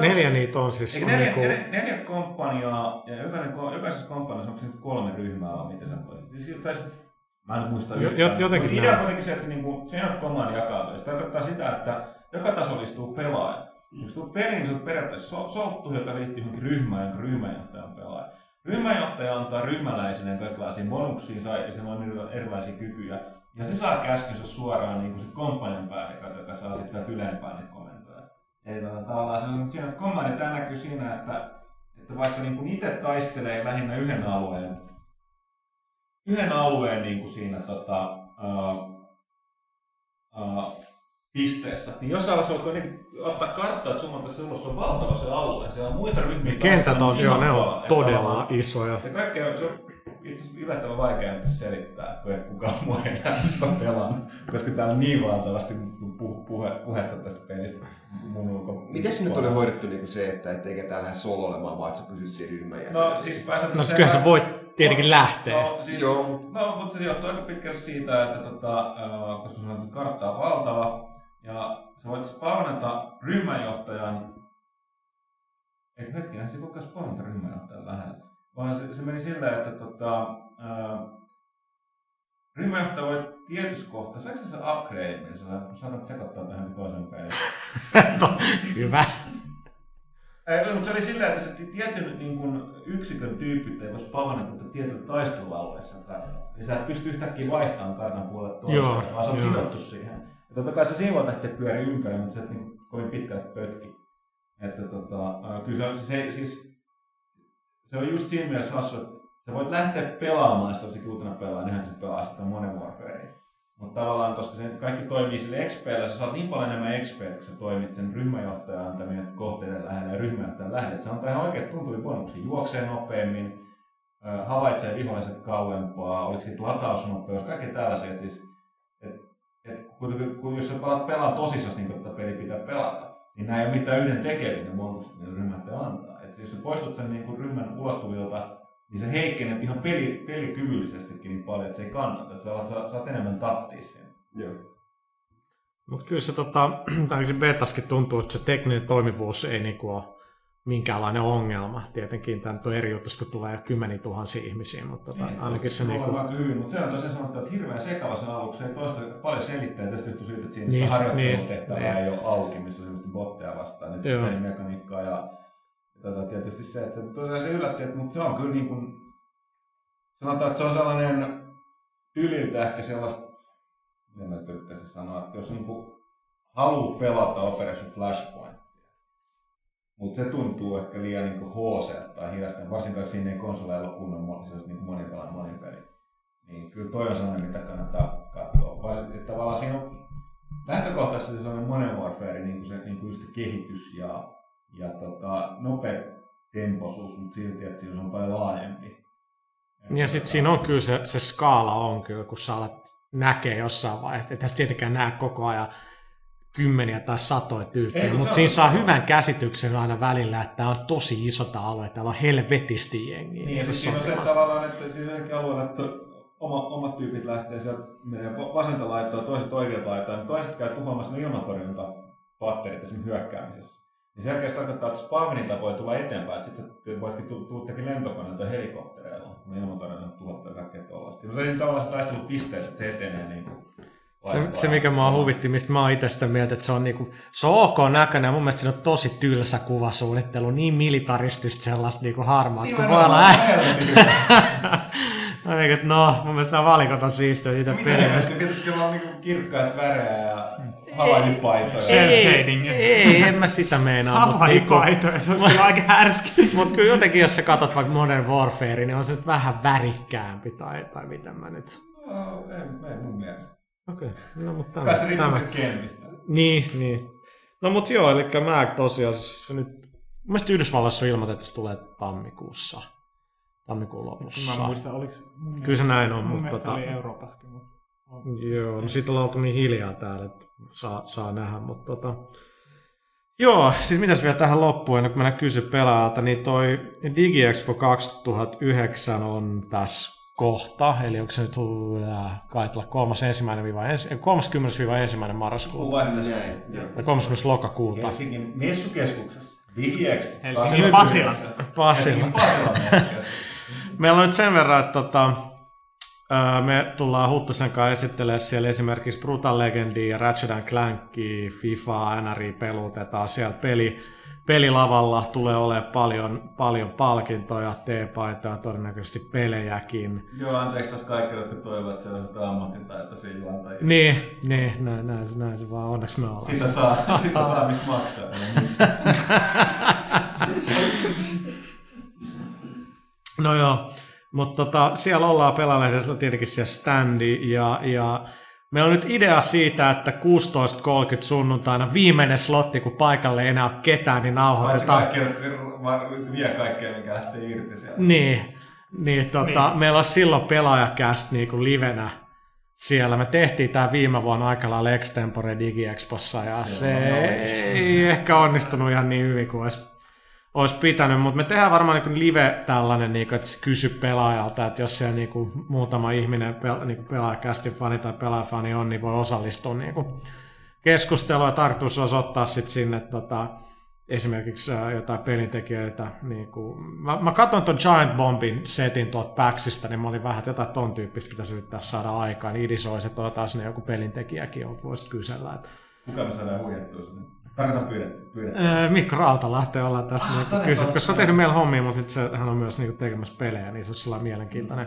Neljä niitä on siis. Eikö on neljä, niinku- neljä, neljä komppaniaa, ja jokainen, jokaisessa komppaniassa onko se nyt kolme ryhmää vai miten se voi? Siis, tai, mä en muista yhtään. jo- jotenkin Mut idea on kuitenkin se, että niinku Chain of Command jakautuu. Se tarkoittaa sitä, että joka tasolla istuu pelaaja. Jos tulet peliin, niin sä oot periaatteessa so- joka liittyy johonkin ryhmään, jonka ryhmänjohtaja on pelaaja. Ryhmänjohtaja antaa ryhmäläisille kaikenlaisia bonuksia saa- ja sillä on eri- erilaisia kykyjä. Ja se saa käskynsä suoraan niin kuin komppanian päälliköltä, joka saa sitten vielä ylempään niitä komentoja. Eli tota, tavallaan se on of Command, ja tämä näkyy siinä, että, että vaikka niin kuin itse taistelee lähinnä yhden alueen, yhden alueen niin kuin siinä tota, uh, uh, pisteessä, niin jossain vaiheessa voit kuitenkin ottaa karttaa, että summata se ulos, se on valtava se alue, siellä on muita ryhmiä. Kentät on, joo, ne on todella isoja. ja kaikkea, se on itse asiassa yllättävän vaikea selittää, kun ei kukaan muu ei sitä pelannut, koska täällä on niin valtavasti pu- puhe, puhetta tästä pelistä mun ulko. Miten se nyt oli hoidettu niin se, että ettei ketään lähde sololemaan, vaan että sä pysyt siinä ryhmän jäsenenä? No siis pääset... No kyllä se voi tietenkin lähteä. No, siis, Joo. no, mutta se johtuu aika pitkälle siitä, että tota, koska sun on kartta on valtava, ja sä voit spawnata ryhmänjohtajan Eikö hetkinen, se ei voikaan spawnata ryhmänjohtajan lähellä. Vaan se, se meni sillä, että tota, ää, ryhmänjohtaja voi tietyssä kohtaa, saiko se se upgrade, missä sä saat sekoittaa tähän toisen peliin? Hyvä. Ei, mutta se oli sillä, että se tietyn niin kun, yksikön tyypit ei voi spawnata tietyllä taistelualueessa kartalla. Eli sä et pysty yhtäkkiä vaihtamaan kartan puolelle toiseen, Joo, vaan sä oot joo. sidottu siihen. Ja totta kai se siinä voi lähteä pyöri ympäri, mutta se et niin kovin pitkälti pötki. Että tota, kyllä se, se, siis, se on just siinä mielessä hassu, että sä voit lähteä pelaamaan sitä tosi uutena pelaa, niin sä pelaa sitä Modern Warfarea. Mutta tavallaan, koska se kaikki toimii sille XPllä, sä saat niin paljon enemmän XP, kun sä toimit sen ryhmäjohtajan antamien kohteiden lähellä ja ryhmäjohtajan lähellä. että Se antaa ihan oikeat tuntuvia bonuksia. Juoksee nopeammin, havaitsee viholliset kauempaa, oliko siitä latausnopeus, kaikki tällaisia. Et Siis, et, et, kun, kun, jos sä pelaa tosissaan, niin tätä peli pitää pelata, niin nämä ei ole mitään yhden tekevinen bonukset, mitä ryhmäjohtaja antaa. Et jos sä poistut sen niin ryhmän ulottuvilta, niin se heikkenet ihan peli, pelikyvyllisestikin niin paljon, että se ei kannata. Että sä saat, sä, saat enemmän tattia siinä. Joo. Mutta kyllä se, tota, se betaskin tuntuu, että se tekninen toimivuus ei niinku ole minkäänlainen ongelma. Tietenkin tämä on eri juttu, kun tulee kymmeniä tuhansia ihmisiä, mutta tota, Niin, ainakin se on niinku, hyvin, mutta se on tosiaan sanottu, että hirveän sekava sen aluksi. Ei toista paljon selittää tästä johtuu siitä, että siinä Niin, niin, niin, harjoittelutehtävää niin. ei ole auki, missä on semmoista botteja vastaan, pelimekaniikkaa ja, ja tota, tietysti se, että tosiaan se yllätti, että mutta se on kyllä niin kuin, sanotaan, että se on sellainen yliltä ehkä sellaista, miten mä yrittäisin sanoa, että jos niin kuin haluaa pelata Operation Flashpointia, mutta se tuntuu ehkä liian niin HC tai hidasta, varsinkaan jos siinä ei konsoleilla ole kunnon niin monipelan monipeli. Niin kyllä toi on sellainen, mitä kannattaa katsoa. Vai, että tavallaan siinä on lähtökohtaisesti se sellainen Modern Warfare, niin kuin se niin kuin just kehitys ja, ja tota, nopea temposuus, mutta silti, että siinä on paljon laajempi. Ja sitten siinä on kyllä se, se skaala on kyllä, kun sä alat näkee jossain vaiheessa. Ei tässä tietenkään näe koko ajan kymmeniä tai satoja tyyppejä, kun mutta siinä saa hyvän käsityksen aina välillä, että tämä on tosi iso tämä alue, täällä on helvetisti jengiä. Niin, ja sitten siinä on se tavallaan, että siinä on alueella, että oma, omat tyypit lähtee sieltä vasenta laittaa, toiset oikealta laittaa, niin toiset käy tuhoamassa ne ilmatorjunta patterit esimerkiksi hyökkäämisessä. Niin se oikeastaan tarkoittaa, että spawnilta voi tulla eteenpäin, että sitten voitkin tu- tuuttekin lentokoneella tai helikoptereilla, kun ilmatorjunta tuhottaa kaikkea tuollaista. No se ei tavallaan se taistelupisteet, että se etenee niin kuin Se, se, mikä mua huvitti, mistä mä oon itse sitä mieltä, että se on, niinku, se on ok näköinen ja mun mielestä siinä on tosi tylsä kuvasuunnittelu, niin militaristista sellaista niinku harmaat, Niin, kun voi olla No, niin, no, mun mielestä nämä valikot on siistiä itse Mitä peliä. helvettiä, pitäisikö olla niinku kirkkaat värejä ja havainnipaitoja? Cel shading. Ei, en mä sitä meinaa. mut niinku- se olisi kyllä aika härski. Mutta kyllä jotenkin, jos sä katsot vaikka Modern Warfare, niin on se nyt vähän värikkäämpi tai, tai miten mä nyt... No, ei, ei mun mielestä. Okei, okay. no mutta tämä, riippuu tämä. mistä kentistä. Niin, niin. No mut joo, eli mä tosiaan se nyt... Mun mielestä Yhdysvalloissa on ilmoitettu, että se tulee tammikuussa. Tammikuun lopussa. Mä muistan, oliko... mun Kyllä se näin on, Mun mutta mielestä tota, oli Euroopassakin, mutta... Joo, no siitä ollaan oltu niin hiljaa täällä, että saa, saa nähdä, mutta tota... Joo, siis mitäs vielä tähän loppuun, ennen kuin mennään kysy pelaajalta, niin toi DigiExpo 2009 on tässä kohta, eli onko se nyt kai tulla 30-1. marraskuuta, Kuvain tässä. Näin, joo. tai 30. lokakuuta. Helsingin messukeskuksessa. DigiExpo. Helsingin 29. Pasila. Pasila. Helsingin Pasilan messukeskus. Meillä on nyt sen verran, että tota, me tullaan Huttusen kanssa esittelemään siellä esimerkiksi Brutal Legendia ja Ratchet Clankia, FIFA, NRI pelutetaan siellä peli, pelilavalla tulee olemaan paljon, paljon palkintoja, teepaitoja, todennäköisesti pelejäkin. Joo, anteeksi taas kaikille, jotka toivovat, että sellaiset ammattitaitoisia juontajia. Niin, niin näin, näin, näin se vaan, onneksi me ollaan. Sitä saa, sitä saa mistä maksaa. No joo, mutta tota, siellä ollaan pelaajaisessa tietenkin siellä standi ja, ja meillä on nyt idea siitä, että 16.30 sunnuntaina viimeinen slotti, kun paikalle ei enää ole ketään, niin Paitsi nauhoitetaan. kaikki, jotka vaan vie kaikkea, mikä lähtee irti sieltä. Niin, niin, tota, Niin. meillä on silloin pelaajakäst niinku livenä siellä. Me tehtiin tämä viime vuonna aika lailla Extempore DigiExpossa ja Se se, ei ehkä onnistunut ihan niin hyvin kuin olisi, olisi pitänyt, mutta me tehdään varmaan niin live tällainen, niin kuin, että se kysy pelaajalta, että jos siellä niin kuin, muutama ihminen, pel, niin kuin pelaajakästin fani tai pelaajafani on, niin voi osallistua niin kuin, keskustelua ja tarkoitus olisi ottaa sitten sinne tota, esimerkiksi jotain pelintekijöitä. Niin kuin, mä, mä katson tuon Giant Bombin setin tuolta Paxista, niin mä olin vähän, että jotain ton tyyppistä pitäisi yrittää saada aikaan. Niin olisi, että otetaan sinne joku pelintekijäkin, voisit kysellä. Että, Kuka me saadaan huijattua sinne? Tarkoitan pyydetty. pyydetty. ää, Mikko Rauta lähtee olla tässä. Ah, niin, kysyt, koska se on tehnyt meillä hommia, mutta sit se, hän on myös niin tekemässä pelejä, niin se olisi sellainen mielenkiintoinen,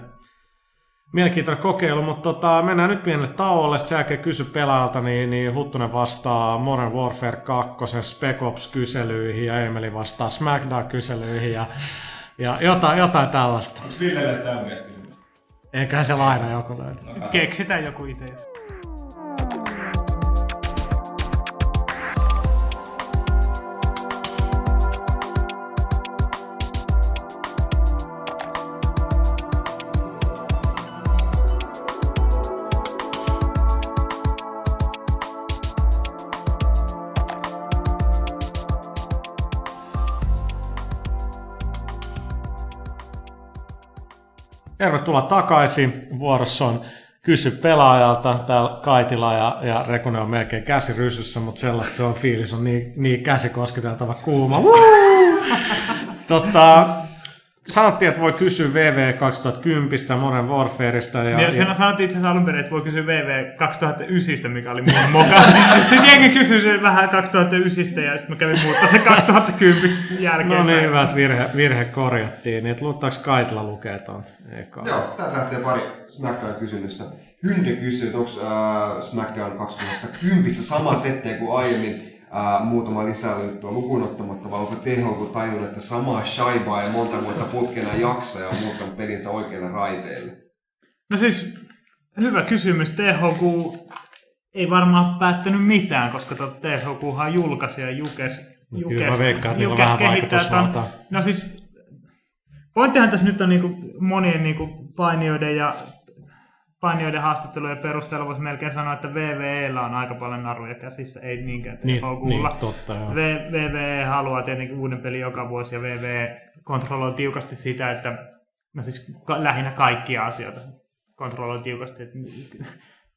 mielenkiintoinen kokeilu, mutta tota, mennään nyt pienelle tauolle, sen jälkeen kysy pelaajalta, niin, niin Huttunen vastaa Modern Warfare 2, Spec Ops-kyselyihin ja Emeli vastaa SmackDown-kyselyihin ja, ja jotain, jotain tällaista. Onko Villelle tämän keskimys? Eiköhän se aina joku löydy. Keksitään joku itse. Tervetuloa takaisin. Vuorossa on kysy pelaajalta. Täällä Kaitila ja, ja Rekune on melkein käsirysyssä, mutta sellaista se on fiilis. On niin, niin käsi kosketeltava kuuma. Woo! tota, sanottiin, että voi kysyä VV 2010 Modern Warfareista. Ja, Ja, ja sen sanottiin itse asiassa alun perin, että voi kysyä VV 2009, mikä oli mun moka. sitten jengi kysyi sen vähän 2009 ja sitten mä kävin muuttaa se 2010 jälkeen. No niin, hyvä, että virhe, virhe korjattiin. Niin, että luottaako Kaitla lukee ton? Eka. Joo, täältä lähtee pari SmackDown-kysymystä. Hynde kysyy, että onko äh, SmackDown 2010 sama settejä kuin aiemmin, äh, muutama lisäjuttua lukuun ottamatta, vai onko THQ tajunnut, että samaa shaibaa ja monta vuotta putkena jaksaa ja on muuttanut pelinsä oikealle raiteelle? No siis, hyvä kysymys. THQ ei varmaan päättänyt mitään, koska THQhan julkaisi ja Jukes, No kyllä veikkaan, on vähän vaikutusvaltaa. No siis, pointtihan tässä nyt on niinku monien niinku painijoiden ja painijoiden haastattelujen perusteella voisi melkein sanoa, että VVEllä on aika paljon naruja käsissä, ei niinkään Niin, THQlla. niin, totta, joo. V- VVE haluaa tietenkin uuden pelin joka vuosi ja VVE kontrolloi tiukasti sitä, että no siis ka- lähinnä kaikkia asioita kontrolloi tiukasti, että mi-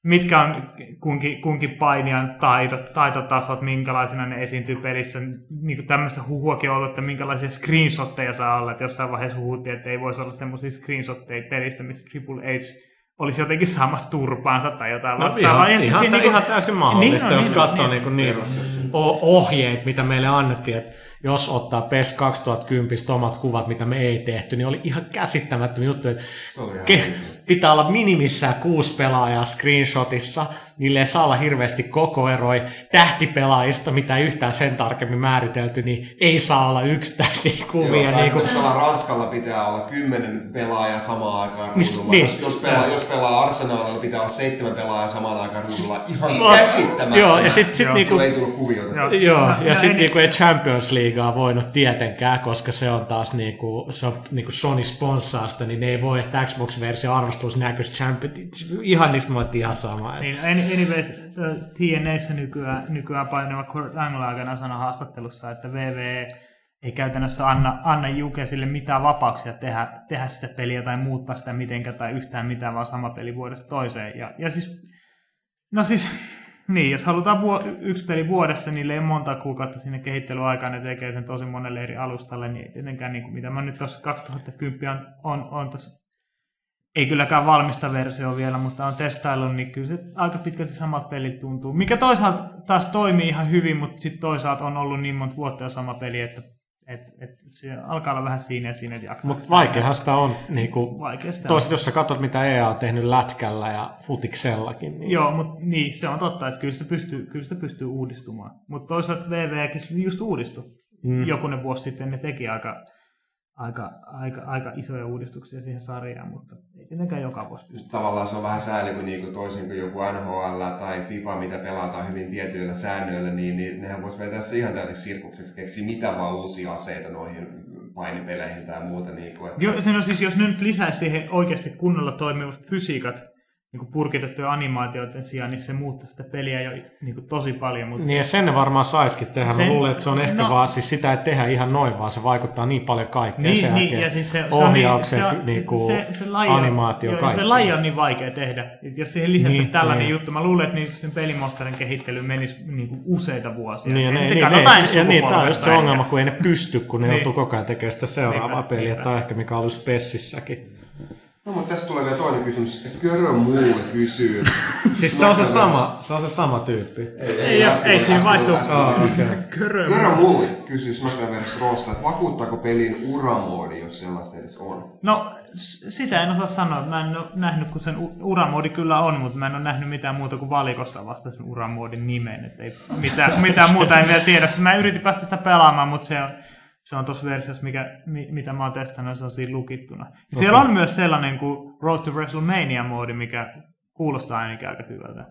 mitkä on kunkin, kunkin painijan taidot, taitotasot, minkälaisina ne esiintyy pelissä. Niin kuin tämmöistä huhuakin on ollut, että minkälaisia screenshotteja saa olla. Että jossain vaiheessa huhuttiin, että ei voisi olla semmoisia screenshotteja pelistä, missä Triple H olisi jotenkin samassa turpaansa tai jotain No vastaavaa. ihan, ihan, ihan, niinku- ihan täysin mahdollista, Niin on, jos niin on, katsoo niin. niinku niitä o- ohjeet, mitä meille annettiin, että jos ottaa PES 2010 omat kuvat, mitä me ei tehty, niin oli ihan käsittämättömiä juttuja, että ke- pitää olla minimissään kuusi pelaajaa screenshotissa, niille ei saa olla hirveästi koko eroi tähtipelaajista, mitä ei yhtään sen tarkemmin määritelty, niin ei saa olla yksittäisiä kuvia. Joo, niin kuin, Ranskalla pitää olla kymmenen pelaajaa samaan aikaan Mis- ruudulla. niin. Jos, jos, pelaa, jos pelaa Arsenalilla, pitää olla seitsemän pelaajaa samaan aikaan ruudulla. Ihan No, käsittämätöntä. Joo, ja sitten sit niinku, Ei tullut kuviota. Joo. Joo, No, ja no, sitten ei- niinku ei Champions Leaguea voinut tietenkään, koska se on taas niinku, se on niinku Sony sponssaa sitä, niin ne ei voi, että Xbox-versio arvostuus näkyisi Champions, ihan niistä mä ihan sama. Niin, any- anyways, ö, TNAssä nykyään, nykyään painava Kurt Angle aikana sanoi haastattelussa, että VVE ei käytännössä anna, anna Jukesille mitään vapauksia tehdä, tehdä sitä peliä tai muuttaa sitä mitenkään tai yhtään mitään, vaan sama peli vuodesta toiseen. Ja, ja siis, no siis, niin, jos halutaan vuo, yksi peli vuodessa, niin ei monta kuukautta sinne kehittelyaikaan, ne tekee sen tosi monelle eri alustalle, niin ei tietenkään, niin kuin, mitä mä nyt tuossa 2010 on, on, on tuossa ei kylläkään valmista versio vielä, mutta on testaillut, niin kyllä se aika pitkälti samat pelit tuntuu. Mikä toisaalta taas toimii ihan hyvin, mutta sitten toisaalta on ollut niin monta vuotta jo sama peli, että et, et se alkaa olla vähän siinä ja siinä, jaksaa Mutta vaikeahan sitä on, niinku, sitä on. toiset, jos sä katsot mitä EA on tehnyt lätkällä ja futiksellakin, niin Joo, mutta niin, se on totta, että kyllä sitä pystyy, kyllä sitä pystyy uudistumaan. Mutta toisaalta VVkin just uudistui. Mm. Jokunen vuosi sitten ne teki aika, aika, aika, aika isoja uudistuksia siihen sarjaan, mutta ei tietenkään joka vuosi pysty. Tavallaan se on vähän sääli, kun niinku toisin kuin joku NHL tai FIFA, mitä pelataan hyvin tietyillä säännöillä, niin, niin nehän voisi vetää se ihan täydeksi sirkukseksi, keksiä mitä vaan uusia aseita noihin painipeleihin tai muuta. Niinku, että... Jo, sen on siis, jos nyt lisäisi siihen oikeasti kunnolla toimivat fysiikat niin purkitettuja animaatioiden sijaan, niin se muuttaa sitä peliä jo niin kuin tosi paljon. Mutta Niin ja sen ne varmaan saiskin tehdä. Mä Sen- luulen, että se on ehkä no- vaan, siis sitä ei tehdä ihan noin, vaan se vaikuttaa niin paljon kaikkeen. niin, niin, ja siis se, se ohjauksen, on, niin, niin, niinku, se, se, laji on, animaatio, joo, kaikki. se laji on niin vaikea tehdä. Et jos siihen lisättäisiin Niin, tällainen niin. juttu, mä luulen, että niin sen pelimoottorin kehittely menisi niin kuin useita vuosia. Niin, ja, ne, niin, ne, ensi ja niin, tämä on just se ongelma, kun ei ne pysty, kun ne Niin. joutuu koko ajan tekemään sitä seuraavaa Niinpä, peliä. Tai ehkä mikä on just Pessissäkin. No, mutta tästä tulee vielä toinen kysymys. Körö muulle kysyy. Siis se on se sama, se on se sama tyyppi. Ei, Ei, äsken ei äsken Ah, okei. Körö. Körö muulle kysyy SmackDown vs. Roosta, että vakuuttaako pelin uramoodi, jos sellaista edes on? No, sitä en osaa sanoa. Mä en ole nähnyt, kun sen uramoodi kyllä on, mutta mä en ole nähnyt mitään muuta kuin valikossa vasta sen uramoodin nimen. Että ei mitään, mitään muuta en vielä tiedä. Mä yritin päästä sitä pelaamaan, mutta se on, se on tuossa versiossa, mikä, mi, mitä mä oon testannut, se on siinä lukittuna. Ja Siellä on myös sellainen kuin Road to WrestleMania-moodi, mikä kuulostaa ainakin aika hyvältä.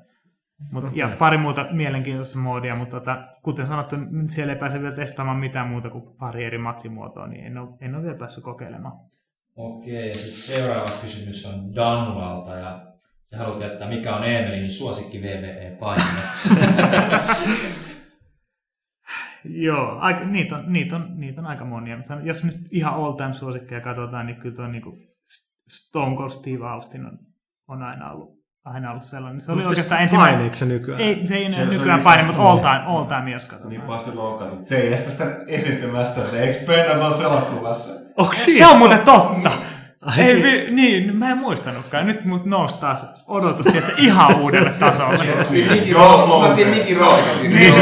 Mut, Ja pari muuta mielenkiintoista moodia, mutta tota, kuten sanottu, siellä ei pääse vielä testaamaan mitään muuta kuin pari eri matsimuotoa, niin en ole, en ole vielä päässyt kokeilemaan. Okei, ja sitten seuraava kysymys on Danulalta ja se haluaa tietää, mikä on Emelinin suosikki VVE-paine. Joo, aika, niitä, on, niitä, on, niitä on aika monia. Jos nyt ihan all time suosikkeja katsotaan, niin kyllä tuo niin Stone Cold Steve Austin on, on aina ollut aina ollut sellainen. Se oli Mut oikeastaan se ensimmäinen... painiiko se nykyään? Ei, se ei Se- enää se nykyään oli- paini, mutta all time, all time jos Se katsotaan. niin pahasti loukkaantunut. Se ei estä sitä esittämästä, että Expendables elokuvassa. Onko Se on muuten totta. Ai Ei, niin. vi, niin, mä en muistanutkaan. Nyt mut nousi taas odotus tietysti, ihan uudelle tasolle. Siinä Rourke, mä siinä Mickey Rourke. Niin.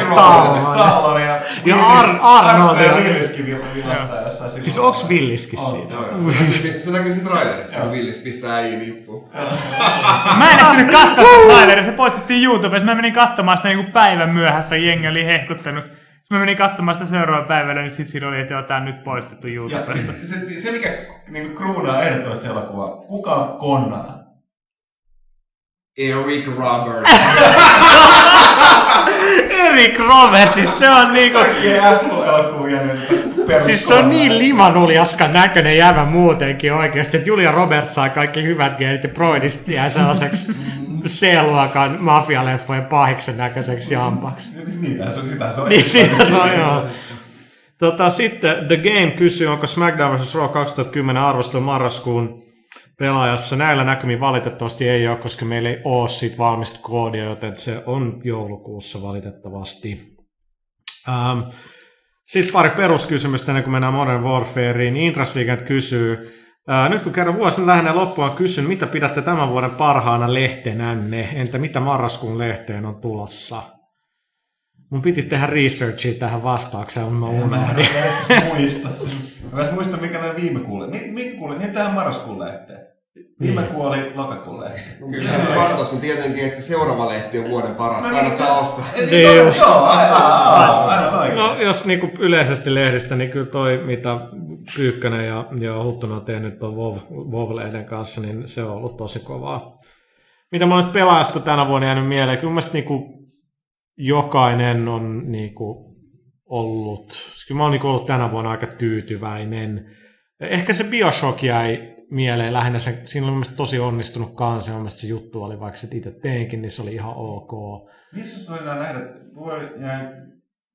Stallone. Stallone ja... Ja Ar- Arnold ja- Williskin vilattaa jossain. Siis onks Villiskin siinä? Se näkyy- siinä trailerissa, kun Willis pistää äijä nippuun. Mä en ehtinyt katsoa sitä traileria, se poistettiin YouTubessa. Mä menin katsomaan sitä niinku päivän myöhässä, jengi oli hehkuttanut. Mä menin katsomaan sitä seuraavan päivänä, niin sit siinä oli, että tää on nyt poistettu Ja YouTubesta. se, se, se, mikä niin kruunaa ehdottomasti elokuvaa, kuka on konnaa? Eric Roberts. Eric Roberts, siis se on niinku... Perus Siis se on niin limanuljaskan näköinen jävä muutenkin oikeasti, että Julia Roberts saa kaikki hyvät geenit ja Broidista jää sellaiseksi C-luokan mafialeffojen pahiksen näköiseksi jampaksi. Niitä se on, sitä se on. Niin siitä se on, joo. Tota, sitten The Game kysyy, onko SmackDown vs. Raw 2010 arvostelu marraskuun pelaajassa. Näillä näkymin valitettavasti ei ole, koska meillä ei ole siitä valmista koodia, joten se on joulukuussa valitettavasti. Ähm, sitten pari peruskysymystä ennen kuin mennään Modern Warfareen. Intrasiikent kysyy, ää, nyt kun kerran vuosi lähenee loppuun, kysyn, mitä pidätte tämän vuoden parhaana lehtenänne? Entä mitä marraskuun lehteen on tulossa? Mun piti tehdä researchia tähän vastaukseen, mutta mä Mä en unohdin. muista. Mä en muista, mikä näin viime kuulle. Mikä, kuulle? Niin tähän marraskuun lehteen. Viime Niin. kuu oli lokakuun lehteen. Kyllä vastaus on tietenkin, että seuraava lehti on vuoden paras. Kannattaa ostaa. Niin just. Joo, aivan. No jos niinku yleisesti lehdistä, niin kyllä toi, mitä Pyykkönen ja, ja Huttunen on tehnyt tuon WoW, WoW-lehden kanssa, niin se on ollut tosi kovaa. Mitä mä nyt pelaajasta tänä vuonna jäänyt mieleen, kyllä mielestä niinku jokainen on niinku ollut, kyllä mä oon niinku ollut tänä vuonna aika tyytyväinen. Ehkä se Bioshock jäi mieleen lähinnä, se, siinä oli mun mielestä tosi onnistunut kanssa, ja mun mielestä se juttu oli, vaikka se itse teinkin, niin se oli ihan ok. Missä sulla oli nämä jäi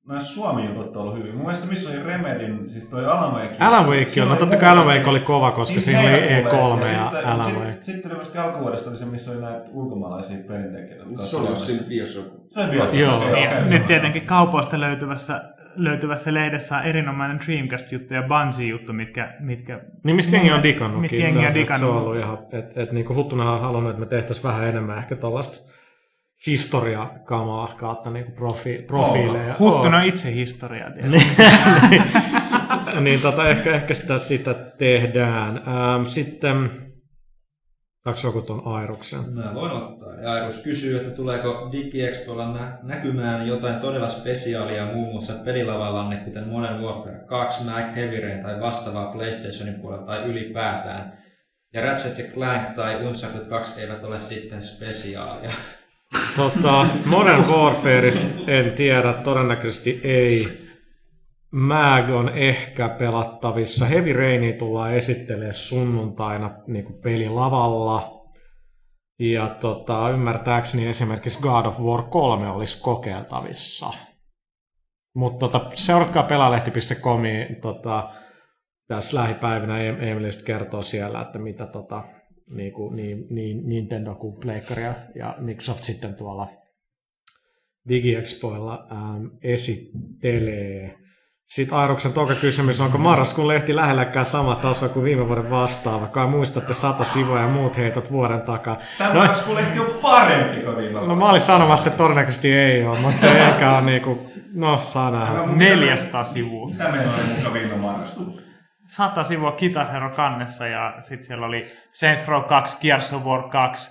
nämä Suomi-jutut on ollut hyvin. Mun mielestä missä oli Remedin, siis toi Alan Wake. Alan Wake on, no oli totta kai Alan. Wake oli kova, koska Niin siinä oli heinäkuun E3 lehti. ja sitten- Alan sit- Wake. Sitten oli myöskin alkuvuodesta oli se, missä oli näitä ulkomaalaisia pelintekijöitä. Se on siinä Bioshock. Se oli Bioshock. Joo. Niin, nyt tietenkin kaupoista löytyvässä, löytyvässä lehdessä on erinomainen Dreamcast-juttu ja Bungie-juttu, mitkä, mitkä Niin mistä jengi on digannutkin Mistä jengi on asiassa, se on digannut. ollut ihan, että et, niinku Huttunen on halunnut, että me tehtäisiin vähän enemmän ehkä tällaista historiakamaa kautta niinku profi, profiileja. Huttunen Oot. on itse historiaa. niin, niin tota, ehkä, ehkä sitä, sitä tehdään. Ähm, sitten, onko joku tuon Airuksen? Mä voin ottaa. Ja Airus kysyy, että tuleeko DigiExpoilla nä- näkymään jotain todella spesiaalia muun muassa pelilavallanne, kuten Modern Warfare 2, Mac Heavy Rain tai vastaavaa PlayStationin puolella tai ylipäätään. Ja Ratchet Clank tai Uncharted 2 eivät ole sitten spesiaalia. Tota, Modern Warfareista en tiedä, todennäköisesti ei. Mag on ehkä pelattavissa. Heavy Rainia tullaan esittelemään sunnuntaina niin pelilavalla. Ja tota, ymmärtääkseni esimerkiksi God of War 3 olisi kokeiltavissa. Mutta tota, seuratkaa pelalehti.comiin tota, tässä lähipäivinä Em- Emily sit kertoo siellä, että mitä tota, niin, kuin, niin, niin Nintendo kuin Pleikkari ja Microsoft sitten tuolla DigiExpoilla ähm, esittelee. Sitten Airoksen toka kysymys, onko marraskuun lehti lähelläkään sama taso kuin viime vuoden vastaava? Kai muistatte sata sivua ja muut heitot vuoden takaa. Tämä No, marraskuulehti on parempi kuin viime no mä olin sanomassa, että todennäköisesti ei ole, mutta se ehkä on niinku, no saa nähdä. 400 sivua. Mitä meillä oli mukaan viime marraskuussa? 100 sivua Guitar Hero kannessa ja sitten siellä oli Saints Row 2, Gears of War 2,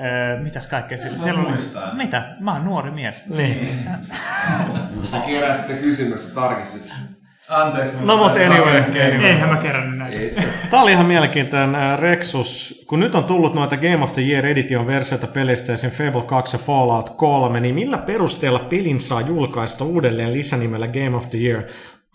öö, mitäs kaikkea siellä, Mä siellä oli? Mitä? Mä oon nuori mies. Niin. Sä keräsit ne kysymykset, tarkistit. Anteeksi. No, mutta anyway. Eihän mä kerännyt näitä. Ei, Tämä oli ihan mielenkiintoinen äh, Rexus. Kun nyt on tullut noita Game of the Year Edition versioita pelistä ja sen Fable 2 ja Fallout 3, niin millä perusteella pelin saa julkaista uudelleen lisänimellä Game of the Year?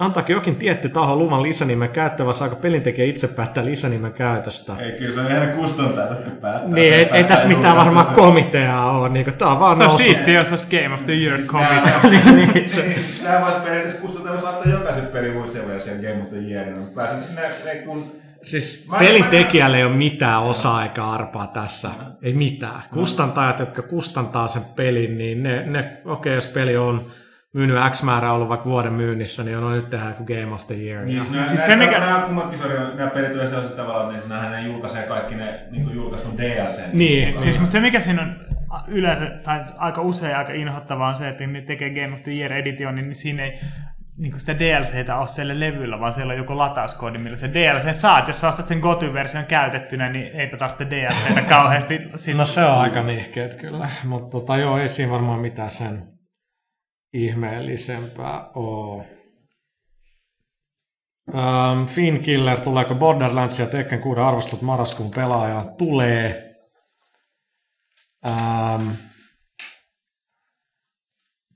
Antaako jokin tietty taho luvan lisänimen käyttöön, vai saako pelintekijä itse päättää lisänimen käytöstä? Ei, kyllä se on ihan kustantajat, jotka päättää. Niin, Se ei, ei tässä mitään varmaan sen. komiteaa ole. Niin tämä on vaan Se on noussut. siistiä, jos olisi Game of the Year komitea. Nämä- niin, se- niin, Nämä voit periaatteessa kustantaa, jos laittaa jokaisen pelin uusia version Game of the Year, mutta pääsee sinne, ne kun siis Mä- pelin mä- tekijälle ei ole mitään osaa eikä arpaa tässä. Ei mitään. Kustantajat, jotka kustantaa sen pelin, niin ne, ne okei, okay, jos peli on myynyt X määrä ollut vaikka vuoden myynnissä, niin on nyt tehdään joku Game of the Year. Niin, Ja- siis, nämä, Siis siis se, mikä- nämä kummatkin sarjoja, nämä pelit on sellaisella tavalla, että ne, ne julkaisee kaikki ne niin julkaistun DLC. Niin. Siis, mutta se mikä siinä on yleensä, tai aika usein aika inhottavaa on se, että ne tekee Game of the Year editionin, niin siinä ei niin sitä DLCtä ole siellä levyllä, vaan siellä on joku latauskoodi, millä se DLC saat. Jos sä ostat sen Goty-version käytettynä, niin eipä tarvitse DLCtä kauheasti. Siinä No se on aika nihkeet kyllä, mutta tota, joo, ei siinä varmaan mitään sen ihmeellisempää ole. Um, Finkiller, tuleeko Borderlands ja Tekken 6 arvostelut marraskuun pelaajaan? Tulee. Um,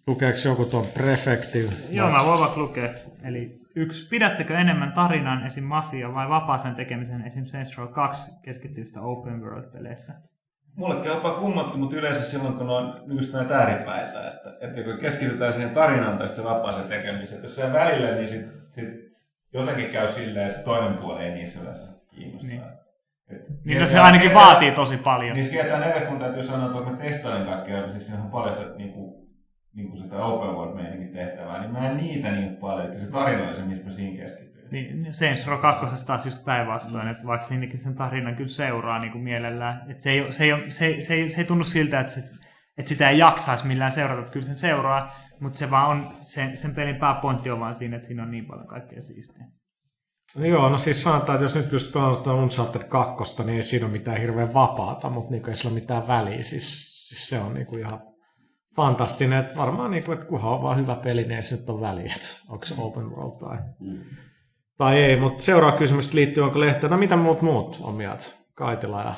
lukeeko joku tuon Prefective? Joo, mä voin vaikka lukea. Eli yksi, pidättekö enemmän tarinan esim. Mafia vai vapaaseen tekemisen esim. Saints Row 2 keskittyvistä open world-peleistä? Mulle kelpaa kummatkin, mutta yleensä silloin, kun on just näitä ääripäitä, että, että kun keskitytään siihen tarinaan tai sitten vapaaseen tekemiseen, jos se välillä, niin sit, sit jotenkin käy silleen, että toinen puoli ei niissä yleensä kiinnosta. Niin. Et, Niin no se ainakin vaatii tosi paljon. Niin GTA 4 mun täytyy sanoa, että vaikka mä testailen kaikkea, siis siinä on paljon sitä niinku, niinku sitä open world meininkin tehtävää, niin mä en niitä niin paljon, että se tarina oli se, missä mä siinä keskityin. Niin, Saints Row 2 taas just päinvastoin, että vaikka siinäkin sen tarinan kyllä seuraa niin kuin mielellään, että se ei, se, ei, se, se, ei, se ei tunnu siltä, että, se, että sitä ei jaksaisi millään seurata, että kyllä sen seuraa, mutta se vaan on, sen, sen pelin pääpointti on vaan siinä, että siinä on niin paljon kaikkea siistiä. No Joo, no siis sanotaan, että jos nyt just pelataan Uncharted 2, niin ei siinä ole mitään hirveän vapaata, mutta niin ei sillä ole mitään väliä. Siis, siis se on niin kuin ihan fantastinen, että varmaan niin kuin, että kunhan on vaan hyvä peli, niin ei se nyt ole väliä, että onko se open world tai, tai ei. Mutta seuraava kysymys liittyy, onko lehtiä, no mitä muut muut on mieltä? Kaitila ja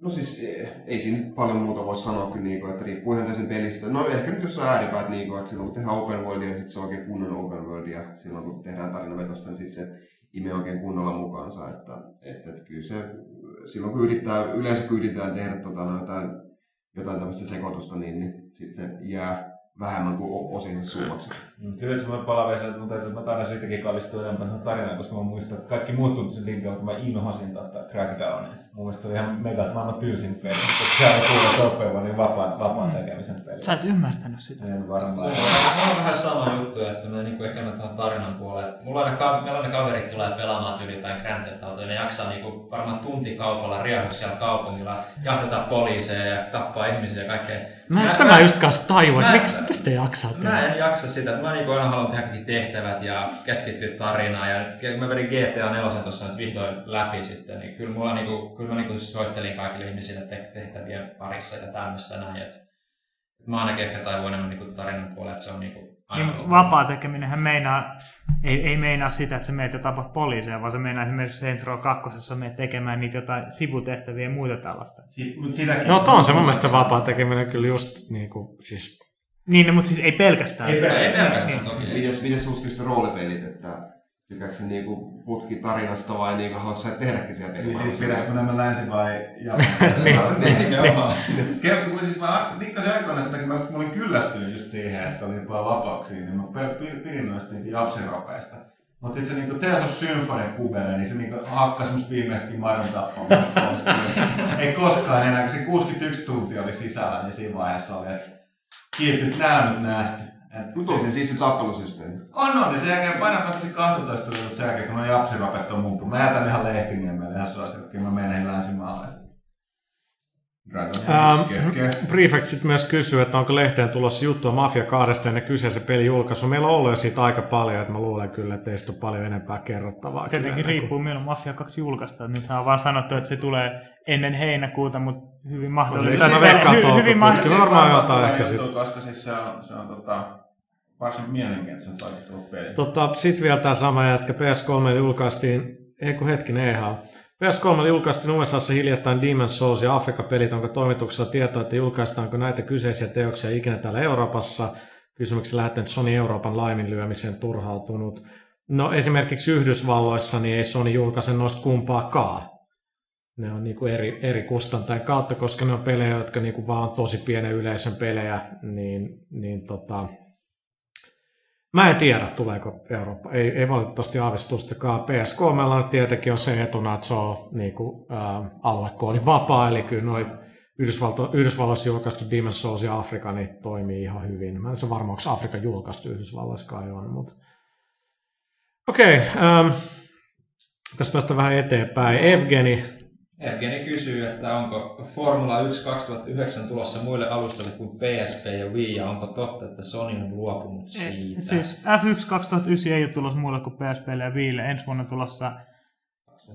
No siis eh, ei siinä paljon muuta voi sanoa kuin niinku, että riippuu ihan täysin pelistä. No ehkä nyt jos on ääripäät, niinku, että silloin kun tehdään open worldia, niin sit se on oikein kunnon open worldia. Silloin kun tehdään tarinavetosta, niin sit se imee oikein kunnolla mukaansa. Että, että, että kyllä se, silloin kun yrittää, yleensä kun yritetään tehdä tota, no, jotain, jotain tämmöistä sekoitusta, niin, niin sit se jää vähemmän kuin osin summaksi. Kyllä, että semmoinen pala vielä, että mun täytyy, mä taidan siitäkin kallistua enemmän siihen tarinaan, koska mä muistan, että kaikki muut tuntui sen linkin, että mä inhosin tota Crackdownia. Mun mielestä oli ihan mega, maailman tylsin peli, koska se on kuullut sopeuva, niin vapaan, vapaan tekemisen peli. Sä et ymmärtänyt sitä. En varmaan. Mulla on vähän sama juttu, että mä niinku ehkä mä tuohon tarinan puolelle. Mulla aina, ka- meillä aina kaverit tulee pelaamaan tyylipäin Grand Theft Autoa, ja ne jaksaa niinku varmaan tuntikaupalla riehua siellä kaupungilla, jahdata poliiseja ja tappaa ihmisiä ja kaikkea. Mä, sitä mä just kanssa tajuin, että miksi te sitä jaksaa? Mä en jaksa sitä, että mä niinku aina haluan tehdä kaikki tehtävät ja keskittyä tarinaan. Ja nyt mä vedin GTA 4 tuossa nyt vihdoin läpi sitten, niin kyllä, mulla niinku, kyllä mä niinku soittelin kaikille ihmisille te- tehtävien parissa ja tämmöistä näin. Et, et mä ainakin ehkä taivun enemmän niinku tarinan puolelle, että se on niinku Niin, mutta vapaa tekeminenhän meinaa, ei, ei meinaa sitä, että sä meet ja tapat poliiseja, vaan se meinaa esimerkiksi Saints Row 2. meet tekemään niitä jotain sivutehtäviä ja muuta tällaista. Si- sitäkin- No on se mun mielestä se vapaa tekeminen kyllä just niin kuin, siis Niin, mutta siis ei pelkästään. Ei Ei pelkästään toki. ei. Mites, mites sutkista roolipelit, että tykkääkö se niinku putki tarinasta vai niinku haluatko sä tehdäkin siellä Niin siis pidätkö nämä länsi vai Niin. Nimenomaan. Kerro, kun siis mä aikoina sitä, kun mä, mä olin kyllästynyt just siihen, että oli paljon vapauksia, niin mä pidin noista niitä japsiropeista. Mutta sitten se niinku Tales of Symphony kuvelle, niin se niinku hakkas musta viimeistäkin madon tappamaan. Ei koskaan enää, kun se 61 tuntia oli sisällä, niin siinä vaiheessa oli, että kiitti, että nää on nyt nähty. Mutta on se siis se tappelusysteemi. on, on, niin sen jälkeen Final Fantasy 12 tuli, mutta sen jälkeen kun nuo japsirapet on muuttunut. Mä jätän ihan lehtiniemelle ihan kyllä mä menen länsimaalaisen. Dragon Ähm, Prefect sitten myös kysyy, että onko lehteen tulossa juttua Mafia 2 ennen kyseisen pelin julkaisu. Meillä on ollut jo siitä aika paljon, että mä luulen kyllä, että ei siitä ole paljon enempää kerrottavaa. Tietenkin Kyllä, riippuu milloin Mafia 2 julkaistaan. Nythän on vaan sanottu, että se tulee ennen heinäkuuta, mutta hyvin mahdollista. Mä veikkaan hy- hyvin Kyllä mahdollista. varmaan jotain ehkä sit. sit. Koska siis se on, se on tota, varsin mielenkiintoisen taisteltu peli. Tota, Sitten vielä tämä sama jätkä PS3 julkaistiin, ei kun hetkinen, eihän. PS3 julkaistiin USAssa hiljattain Demon's Souls ja Afrikka-pelit. Onko toimituksessa tietoa, että julkaistaanko näitä kyseisiä teoksia ikinä täällä Euroopassa? Kysymyksen lähettänyt Sony Euroopan laiminlyömiseen turhautunut. No esimerkiksi Yhdysvalloissa niin ei Sony julkaise noista kumpaakaan. Ne on niinku eri, eri kustantajan kautta, koska ne on pelejä, jotka niinku vaan on tosi pienen yleisön pelejä, niin, niin tota, Mä en tiedä, tuleeko Eurooppa. Ei, ei valitettavasti aavistustakaan. PS3 meillä on tietenkin on se etuna, että se on niin kuin, ä, aluekoodi vapaa, eli kyllä noi Yhdysvalto, Yhdysvalloissa julkaistu Demon's Souls ja Afrika niin toimii ihan hyvin. Mä en se varma, onko Afrika julkaistu Yhdysvalloissakaan on, mutta... Okei, okay, ähm, tässä päästä vähän eteenpäin. Evgeni, Evgeni kysyy, että onko Formula 1 2009 tulossa muille alustoille kuin PSP ja Wii, ja onko totta, että Sony on luopunut siitä? Siis F1 2009 ei ole tulossa muulle kuin PSPlle ja Viille. Ensi vuonna tulossa,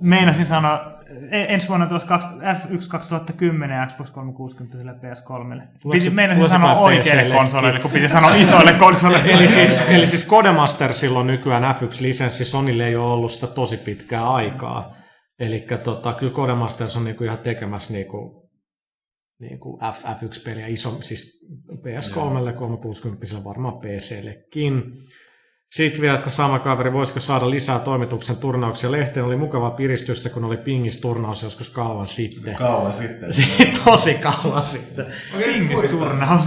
meinasin sanoa, e- ensi vuonna tulossa kaksi- F1 2010 ja Xbox 360 ja PS3. Piti, se- meinasin sanoa oikeille konsoleille, kun piti sanoa isoille konsoleille. Eli siis, eli siis Codemastersilla on nykyään F1-lisenssi, Sonylle ei ole ollut sitä tosi pitkää aikaa. Eli tota, kyllä Codemasters on niinku ihan tekemässä niinku, niinku F, F1-peliä iso, siis PS3, 360 varmaan PCllekin. Sitten vielä, kun sama kaveri, voisiko saada lisää toimituksen turnauksia lehteen, oli mukavaa piristystä, kun oli Pingis turnaus joskus kauan sitten. Kauan sitten. Tosi kauan sitten. Pingisturnaus.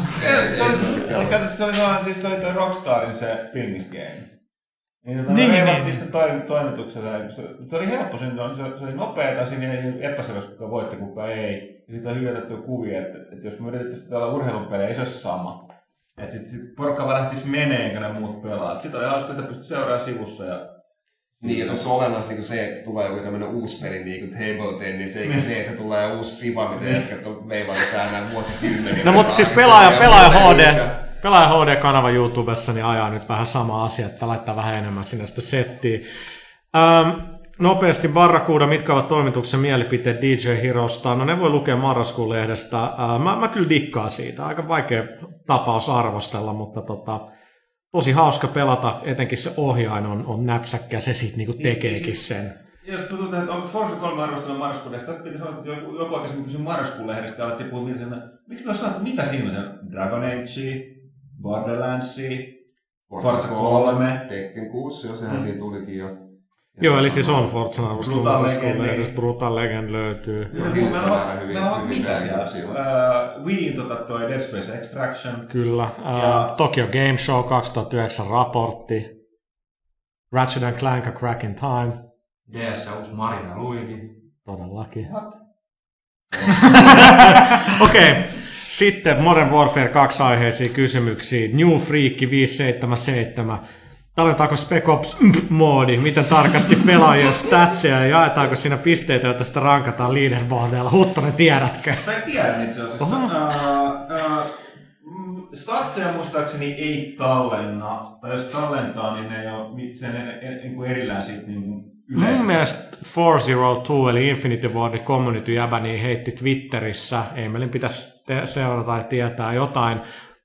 Se oli, se, kato, se oli sellainen, siis se oli toi Rockstarin se Pingis Game. Niin, tota, Niin, niin, niin. niin. sitä toim, toimituksella. Se, se, oli helppo, on- se, se oli nopeeta, siinä ei epäselvästi kuka voitti, kuka ei. Ja sitten on hyötetty kuvia, että, että jos me yritettäisiin täällä urheilupelejä, ei se olisi sama. Että sitten sit porukka vaan lähtisi meneen, kun ne muut pelaa. Sitten oli hauska, että pystyy seuraamaan sivussa. Ja... Niin, ja tuossa on olennaista niin se, että tulee joku tämmöinen uusi peli, niin kuin Table Tennis, eikä se, että tulee uusi FIBA, mitä jätkät on veivannut täällä näin vuosikymmeniä. No mutta siis Se pelaaja, on pelaaja ihan HD, muuta. Pelaaja HD-kanava YouTubessa niin ajaa nyt vähän sama asia, että laittaa vähän enemmän sinne sitä settiä. Ähm, nopeasti Barracuda, mitkä ovat toimituksen mielipiteet DJ Herosta? No ne voi lukea marraskuun lehdestä. Äh, mä, mä kyllä dikkaan siitä. Aika vaikea tapaus arvostella, mutta tota, tosi hauska pelata. Etenkin se ohjain on, on näpsäkkä ja se sitten niinku tekeekin sen. Jos tuntuu, että onko Forza 3 arvostella marraskuun lehdestä, tästä pitäisi olla, että joku, joku aikaisemmin kysyi marraskuun lehdestä ja alettiin puhua, miksi me sanotaan, mitä siinä on sen Dragon Age, Borderlands, Forza 3. Tekken 6, jo sehän siinä tulikin jo. Joo, eli siis on Forza arvostelu Brutal marraskuun Legend, lehdestä. niin. Brutal Legend löytyy. Joo, Meillä on, hyviä- meillä on mitä siellä? Uh, Wii tota toi Dead Space Extraction. Kyllä. Uh, Ja- Tokyo Game Show 2009 raportti. Ratchet and Clank A Crack in Time. DS uusi Mario ja Luigi. Todellakin. Okei. Okay. Sitten Modern Warfare 2 aiheisiin kysymyksiin. New Freak 577. Tallentaako Spec Ops moodi? Miten tarkasti pelaajien statsia ja jaetaanko siinä pisteitä, joita sitä rankataan leaderboardeilla? Huttonen, tiedätkö? Mä en tiedä itse asiassa. Uh, uh, statseja muistaakseni ei tallenna. Tai jos tallentaa, niin ne ei ole sen en, en, en kuin erillään siitä niin kuin Mun yleisesti. mielestä 402 eli Infinity Wardin community jäbä niin heitti Twitterissä, ei meidän pitäisi te- seurata tai tietää jotain,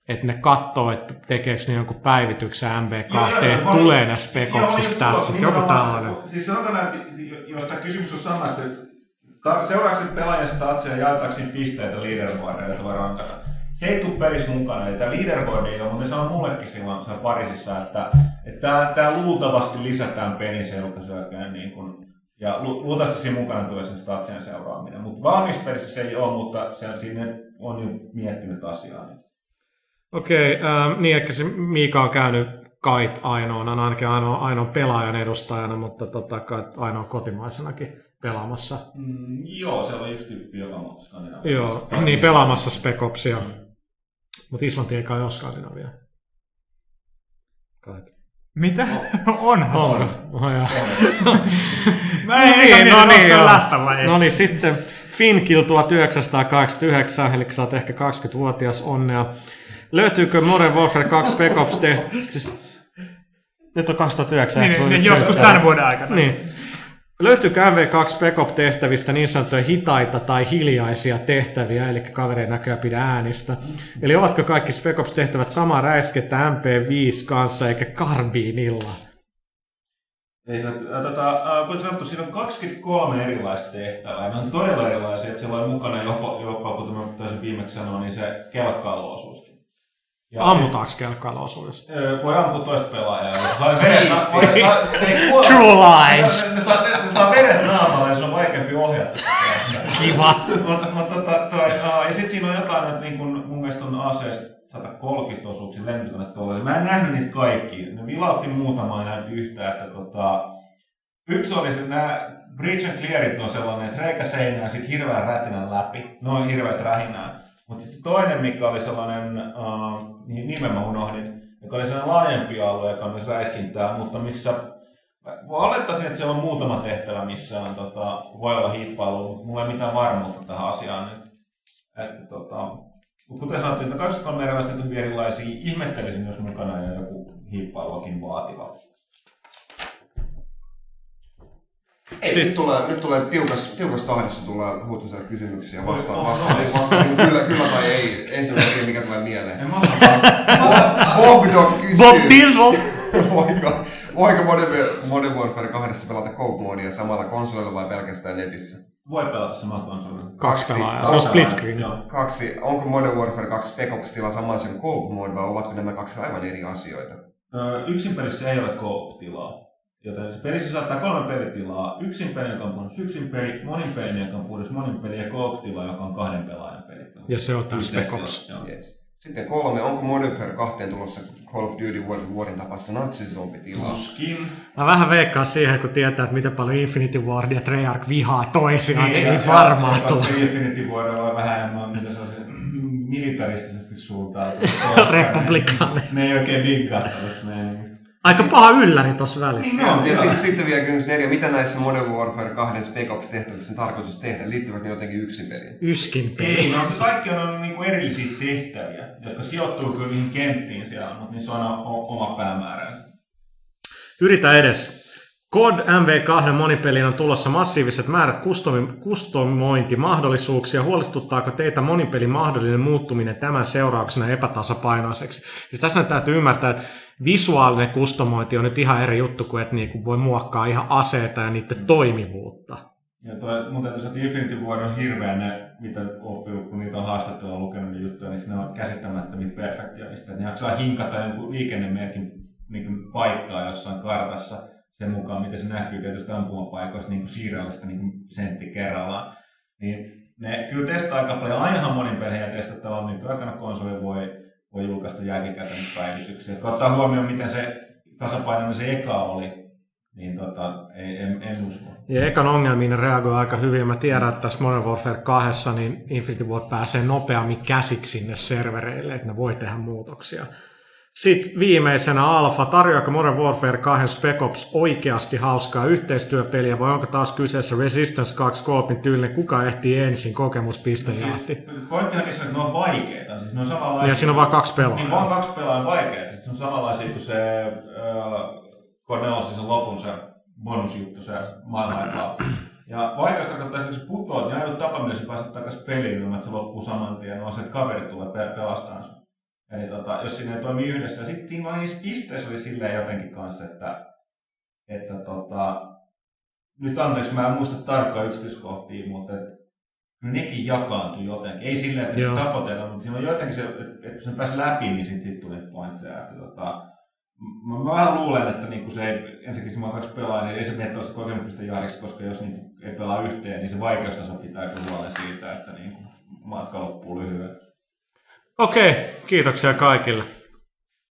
että ne katsoo, että tekeekö ne jonkun päivityksen MV2, Joo, joo, että tulee ne joo, joku tällainen. Siis sanotaan, että jos tämä kysymys on sama, että seuraavaksi pelaajan statsia ja jaetaanko pisteitä leaderboardeille, joita voi rankata. Se ei tule pelissä mukana, eli tämä leaderboard ei ole, mutta ne sanoi mullekin silloin siellä Pariisissa, että, että tämä, tämä luultavasti lisätään pelin selkäsyökään niin kuin, ja lu- luultavasti siinä mukana tulee sen statsien seuraaminen. Mutta valmis pelissä se ei ole, mutta se, siinä on jo miettinyt asiaa. Niin. Okei, ähm, niin ehkä se Miika on käynyt Kait ainoana, ainakin ainoa, ainoa pelaajan edustajana, mutta tota, kai ainoa kotimaisenakin pelaamassa. Mm, joo, se oli yksi tyyppi, joka on. Joo, niin pelaamassa Spec Opsia. Mutta Islanti ei kai ole Skandinavia. Kai. Mitä? Onhan se. Onko? Oh, joo. Mä en niin, no niin, joo. no niin, sitten Finkil 1989, eli sä oot ehkä 20-vuotias, onnea. Löytyykö Modern Warfare 2 Spec Ops tehty? Siis, nyt on 2009. Niin, niin, nyt joskus tämän vuoden aikana. Niin. Löytyykö MV2 Spec Ops tehtävistä niin sanottuja hitaita tai hiljaisia tehtäviä, eli kaveri ei näköjään pidä äänistä? Eli ovatko kaikki Spec Ops tehtävät samaa räiskettä MP5 kanssa eikä karbiinilla? Ei se, äh, tota, äh, kuten sanottu, siinä on 23 erilaista tehtävää. Ne on todella erilaisia, että siellä on mukana jopa, jopa kuten mä taisin viimeksi sanoa, niin se kevätkallo-osuuskin. Ja Ammutaanko kelkkailla-osuudessa? Ö, Voi ampua toista pelaajaa. Kuole. True lies. Ne, saa, ne, ne saa veret naamalla ja se on vaikeampi ohjata. Kiva. mutta, mutta tota, toi, ja sitten siinä on jotain, että niin kun, mun mielestä on aseista 130 osuuksia lentokonetta tuolla. Mä en nähnyt niitä kaikki. Ne vilautti muutamaa ja näytti yhtä, että tota, yksi oli se, nämä Bridge and Clearit on sellainen, että reikä seinään sit hirveän rätinän läpi. Noin hirveät rähinää. Mutta sitten toinen, mikä oli sellainen, uh, nimen mä unohdin, joka oli sellainen laajempi alue, joka on myös räiskintää, mutta missä Olettaisin, että siellä on muutama tehtävä, missä on, tota, voi olla hiippailu, mulla ei mitään varmuutta tähän asiaan nyt. Että, tota, mutta kuten sanottu, että 23 erilaista hyvin erilaisia, ihmettelisin, jos mukana ja joku hiippailuakin vaativa. Ei, nyt tulee, nyt tulee tiukas, tiukas tahdissa tulee huutusella kysymyksiä vastaan, vastaan, vastaan, vastaan niin kyllä, kyllä tai ei. Ensimmäinen mikä tulee mieleen. En mä osaa Bob Dog kysyy. Bob Diesel! voiko, voiko Modern, Modern Warfare 2 pelata Cope-moodia samalla konsolilla vai pelkästään netissä? Voi pelata samaa konsolilla. Kaksi pelaajaa. Se on split screen. Joo. Kaksi, onko Modern Warfare 2 Spec Ops tila saman sen Cope-mode vai ovatko nämä kaksi aivan eri asioita? Ö, Yksin pelissä ei ole co-tilaa. Joten se pelissä saattaa kolme pelitilaa. Yksin peli, joka on puhdas yksin peli, monin peli, joka on puhdas monin peli ja co-tila, joka on kahden pelaajan peli. Ja se on tämä Spec Ops. Yes. Sitten kolme, onko Modern Warfare 2 tulossa Call of Duty World Warin tapaista natsizombitilaa? Tuskin. Mä vähän veikkaan siihen, kun tietää, että miten paljon Infinity Ward ja Treyarch vihaa toisiaan, niin ei varmaan ja- tule. Infinity Ward on vähän enemmän, mitä se on se militaristisesti suuntautunut. Republikaani. Ne ei oikein diggaa tällaista. Aika paha ylläri tuossa välissä. No, ja sitten, sitten vielä kysymys neljä. Mitä näissä Modern Warfare 2 Spec Ops tehtävissä on tarkoitus tehdä? Liittyvät ne jotenkin yksin peliin? Yskin peli. Ei, no kaikki on, on niinku erillisiä tehtäviä, jotka sijoittuu kyllä niihin kenttiin siellä, mutta niissä on aina o- oma päämääränsä. Yritä edes. COD MV2 monipeliin on tulossa massiiviset määrät kustomi- kustomointimahdollisuuksia. Huolestuttaako teitä monipelin mahdollinen muuttuminen tämän seurauksena epätasapainoiseksi? Siis tässä nyt täytyy ymmärtää, että visuaalinen kustomointi on nyt ihan eri juttu kuin, että niinku voi muokkaa ihan aseita ja niiden toimivuutta. Ja toi, mun täytyy sanoa, että Infinity War on hirveän ne, mitä oppii, kun niitä on haastattelua lukenut niitä juttuja, niin ne on käsittämättömiä perfektionista. Ne jaksaa hinkata jonkun liikennemerkin niin paikkaa jossain kartassa sen mukaan, miten se näkyy tietysti ampumapaikoista niin siirrallista niin sentti kerrallaan. Niin ne kyllä testaa aika paljon. Ainahan monin pelejä testattavaa, niin aikana konsoli voi, voi julkaista jälkikäteen päivityksiä. Kun ottaa huomioon, miten se tasapainoinen se eka oli, niin tota, ei, en, en usko. Ja ekan ongelmiin reagoi aika hyvin. Mä tiedän, että tässä Modern Warfare 2 niin Infinity Ward pääsee nopeammin käsiksi sinne servereille, että ne voi tehdä muutoksia. Sitten viimeisenä Alfa, tarjoako Modern Warfare 2 Spec Ops oikeasti hauskaa yhteistyöpeliä vai onko taas kyseessä Resistance 2 Coopin tyylinen, kuka ehtii ensin kokemuspistejahti? Siis, pointtihan niissä on, että ne on vaikeita. Siis ne on samanlaisia. Ja siinä on vaan kaksi pelaajaa. Niin vaan kaksi pelaajaa on vaikeita. Siis se on samanlaisia kuin se äh, Cornelosin sen lopun se bonusjuttu, se maailmanaikaa. Ja vaikeus tarkoittaa sitä, jos putoat, niin ainut tapa, millä sä pääset takaisin peliin, ilman että se loppuu saman tien, on se, että kaverit tulee pe- pelastamaan sun. Eli tota, jos sinne ei toimi yhdessä. Sitten siinä niissä pisteissä oli silleen jotenkin kanssa, että, että tota, nyt anteeksi, mä en muista tarkkaa yksityiskohtia, mutta et, nekin jakaantui jotenkin. Ei silleen, että Joo. Tapotella, mutta siinä on jotenkin se, että, että kun sen pääsi läpi, niin sitten sit tuli pointseja. Että, tota, mä, mä, vähän luulen, että niinku se ei, ensinnäkin se on kaksi pelaajaa, niin ei se mene tuosta kokemuksesta jahdiksi, koska jos niinku ei pelaa yhteen, niin se vaikeustaso pitää huolen siitä, että niinku matka loppuu lyhyen. Okei, kiitoksia kaikille.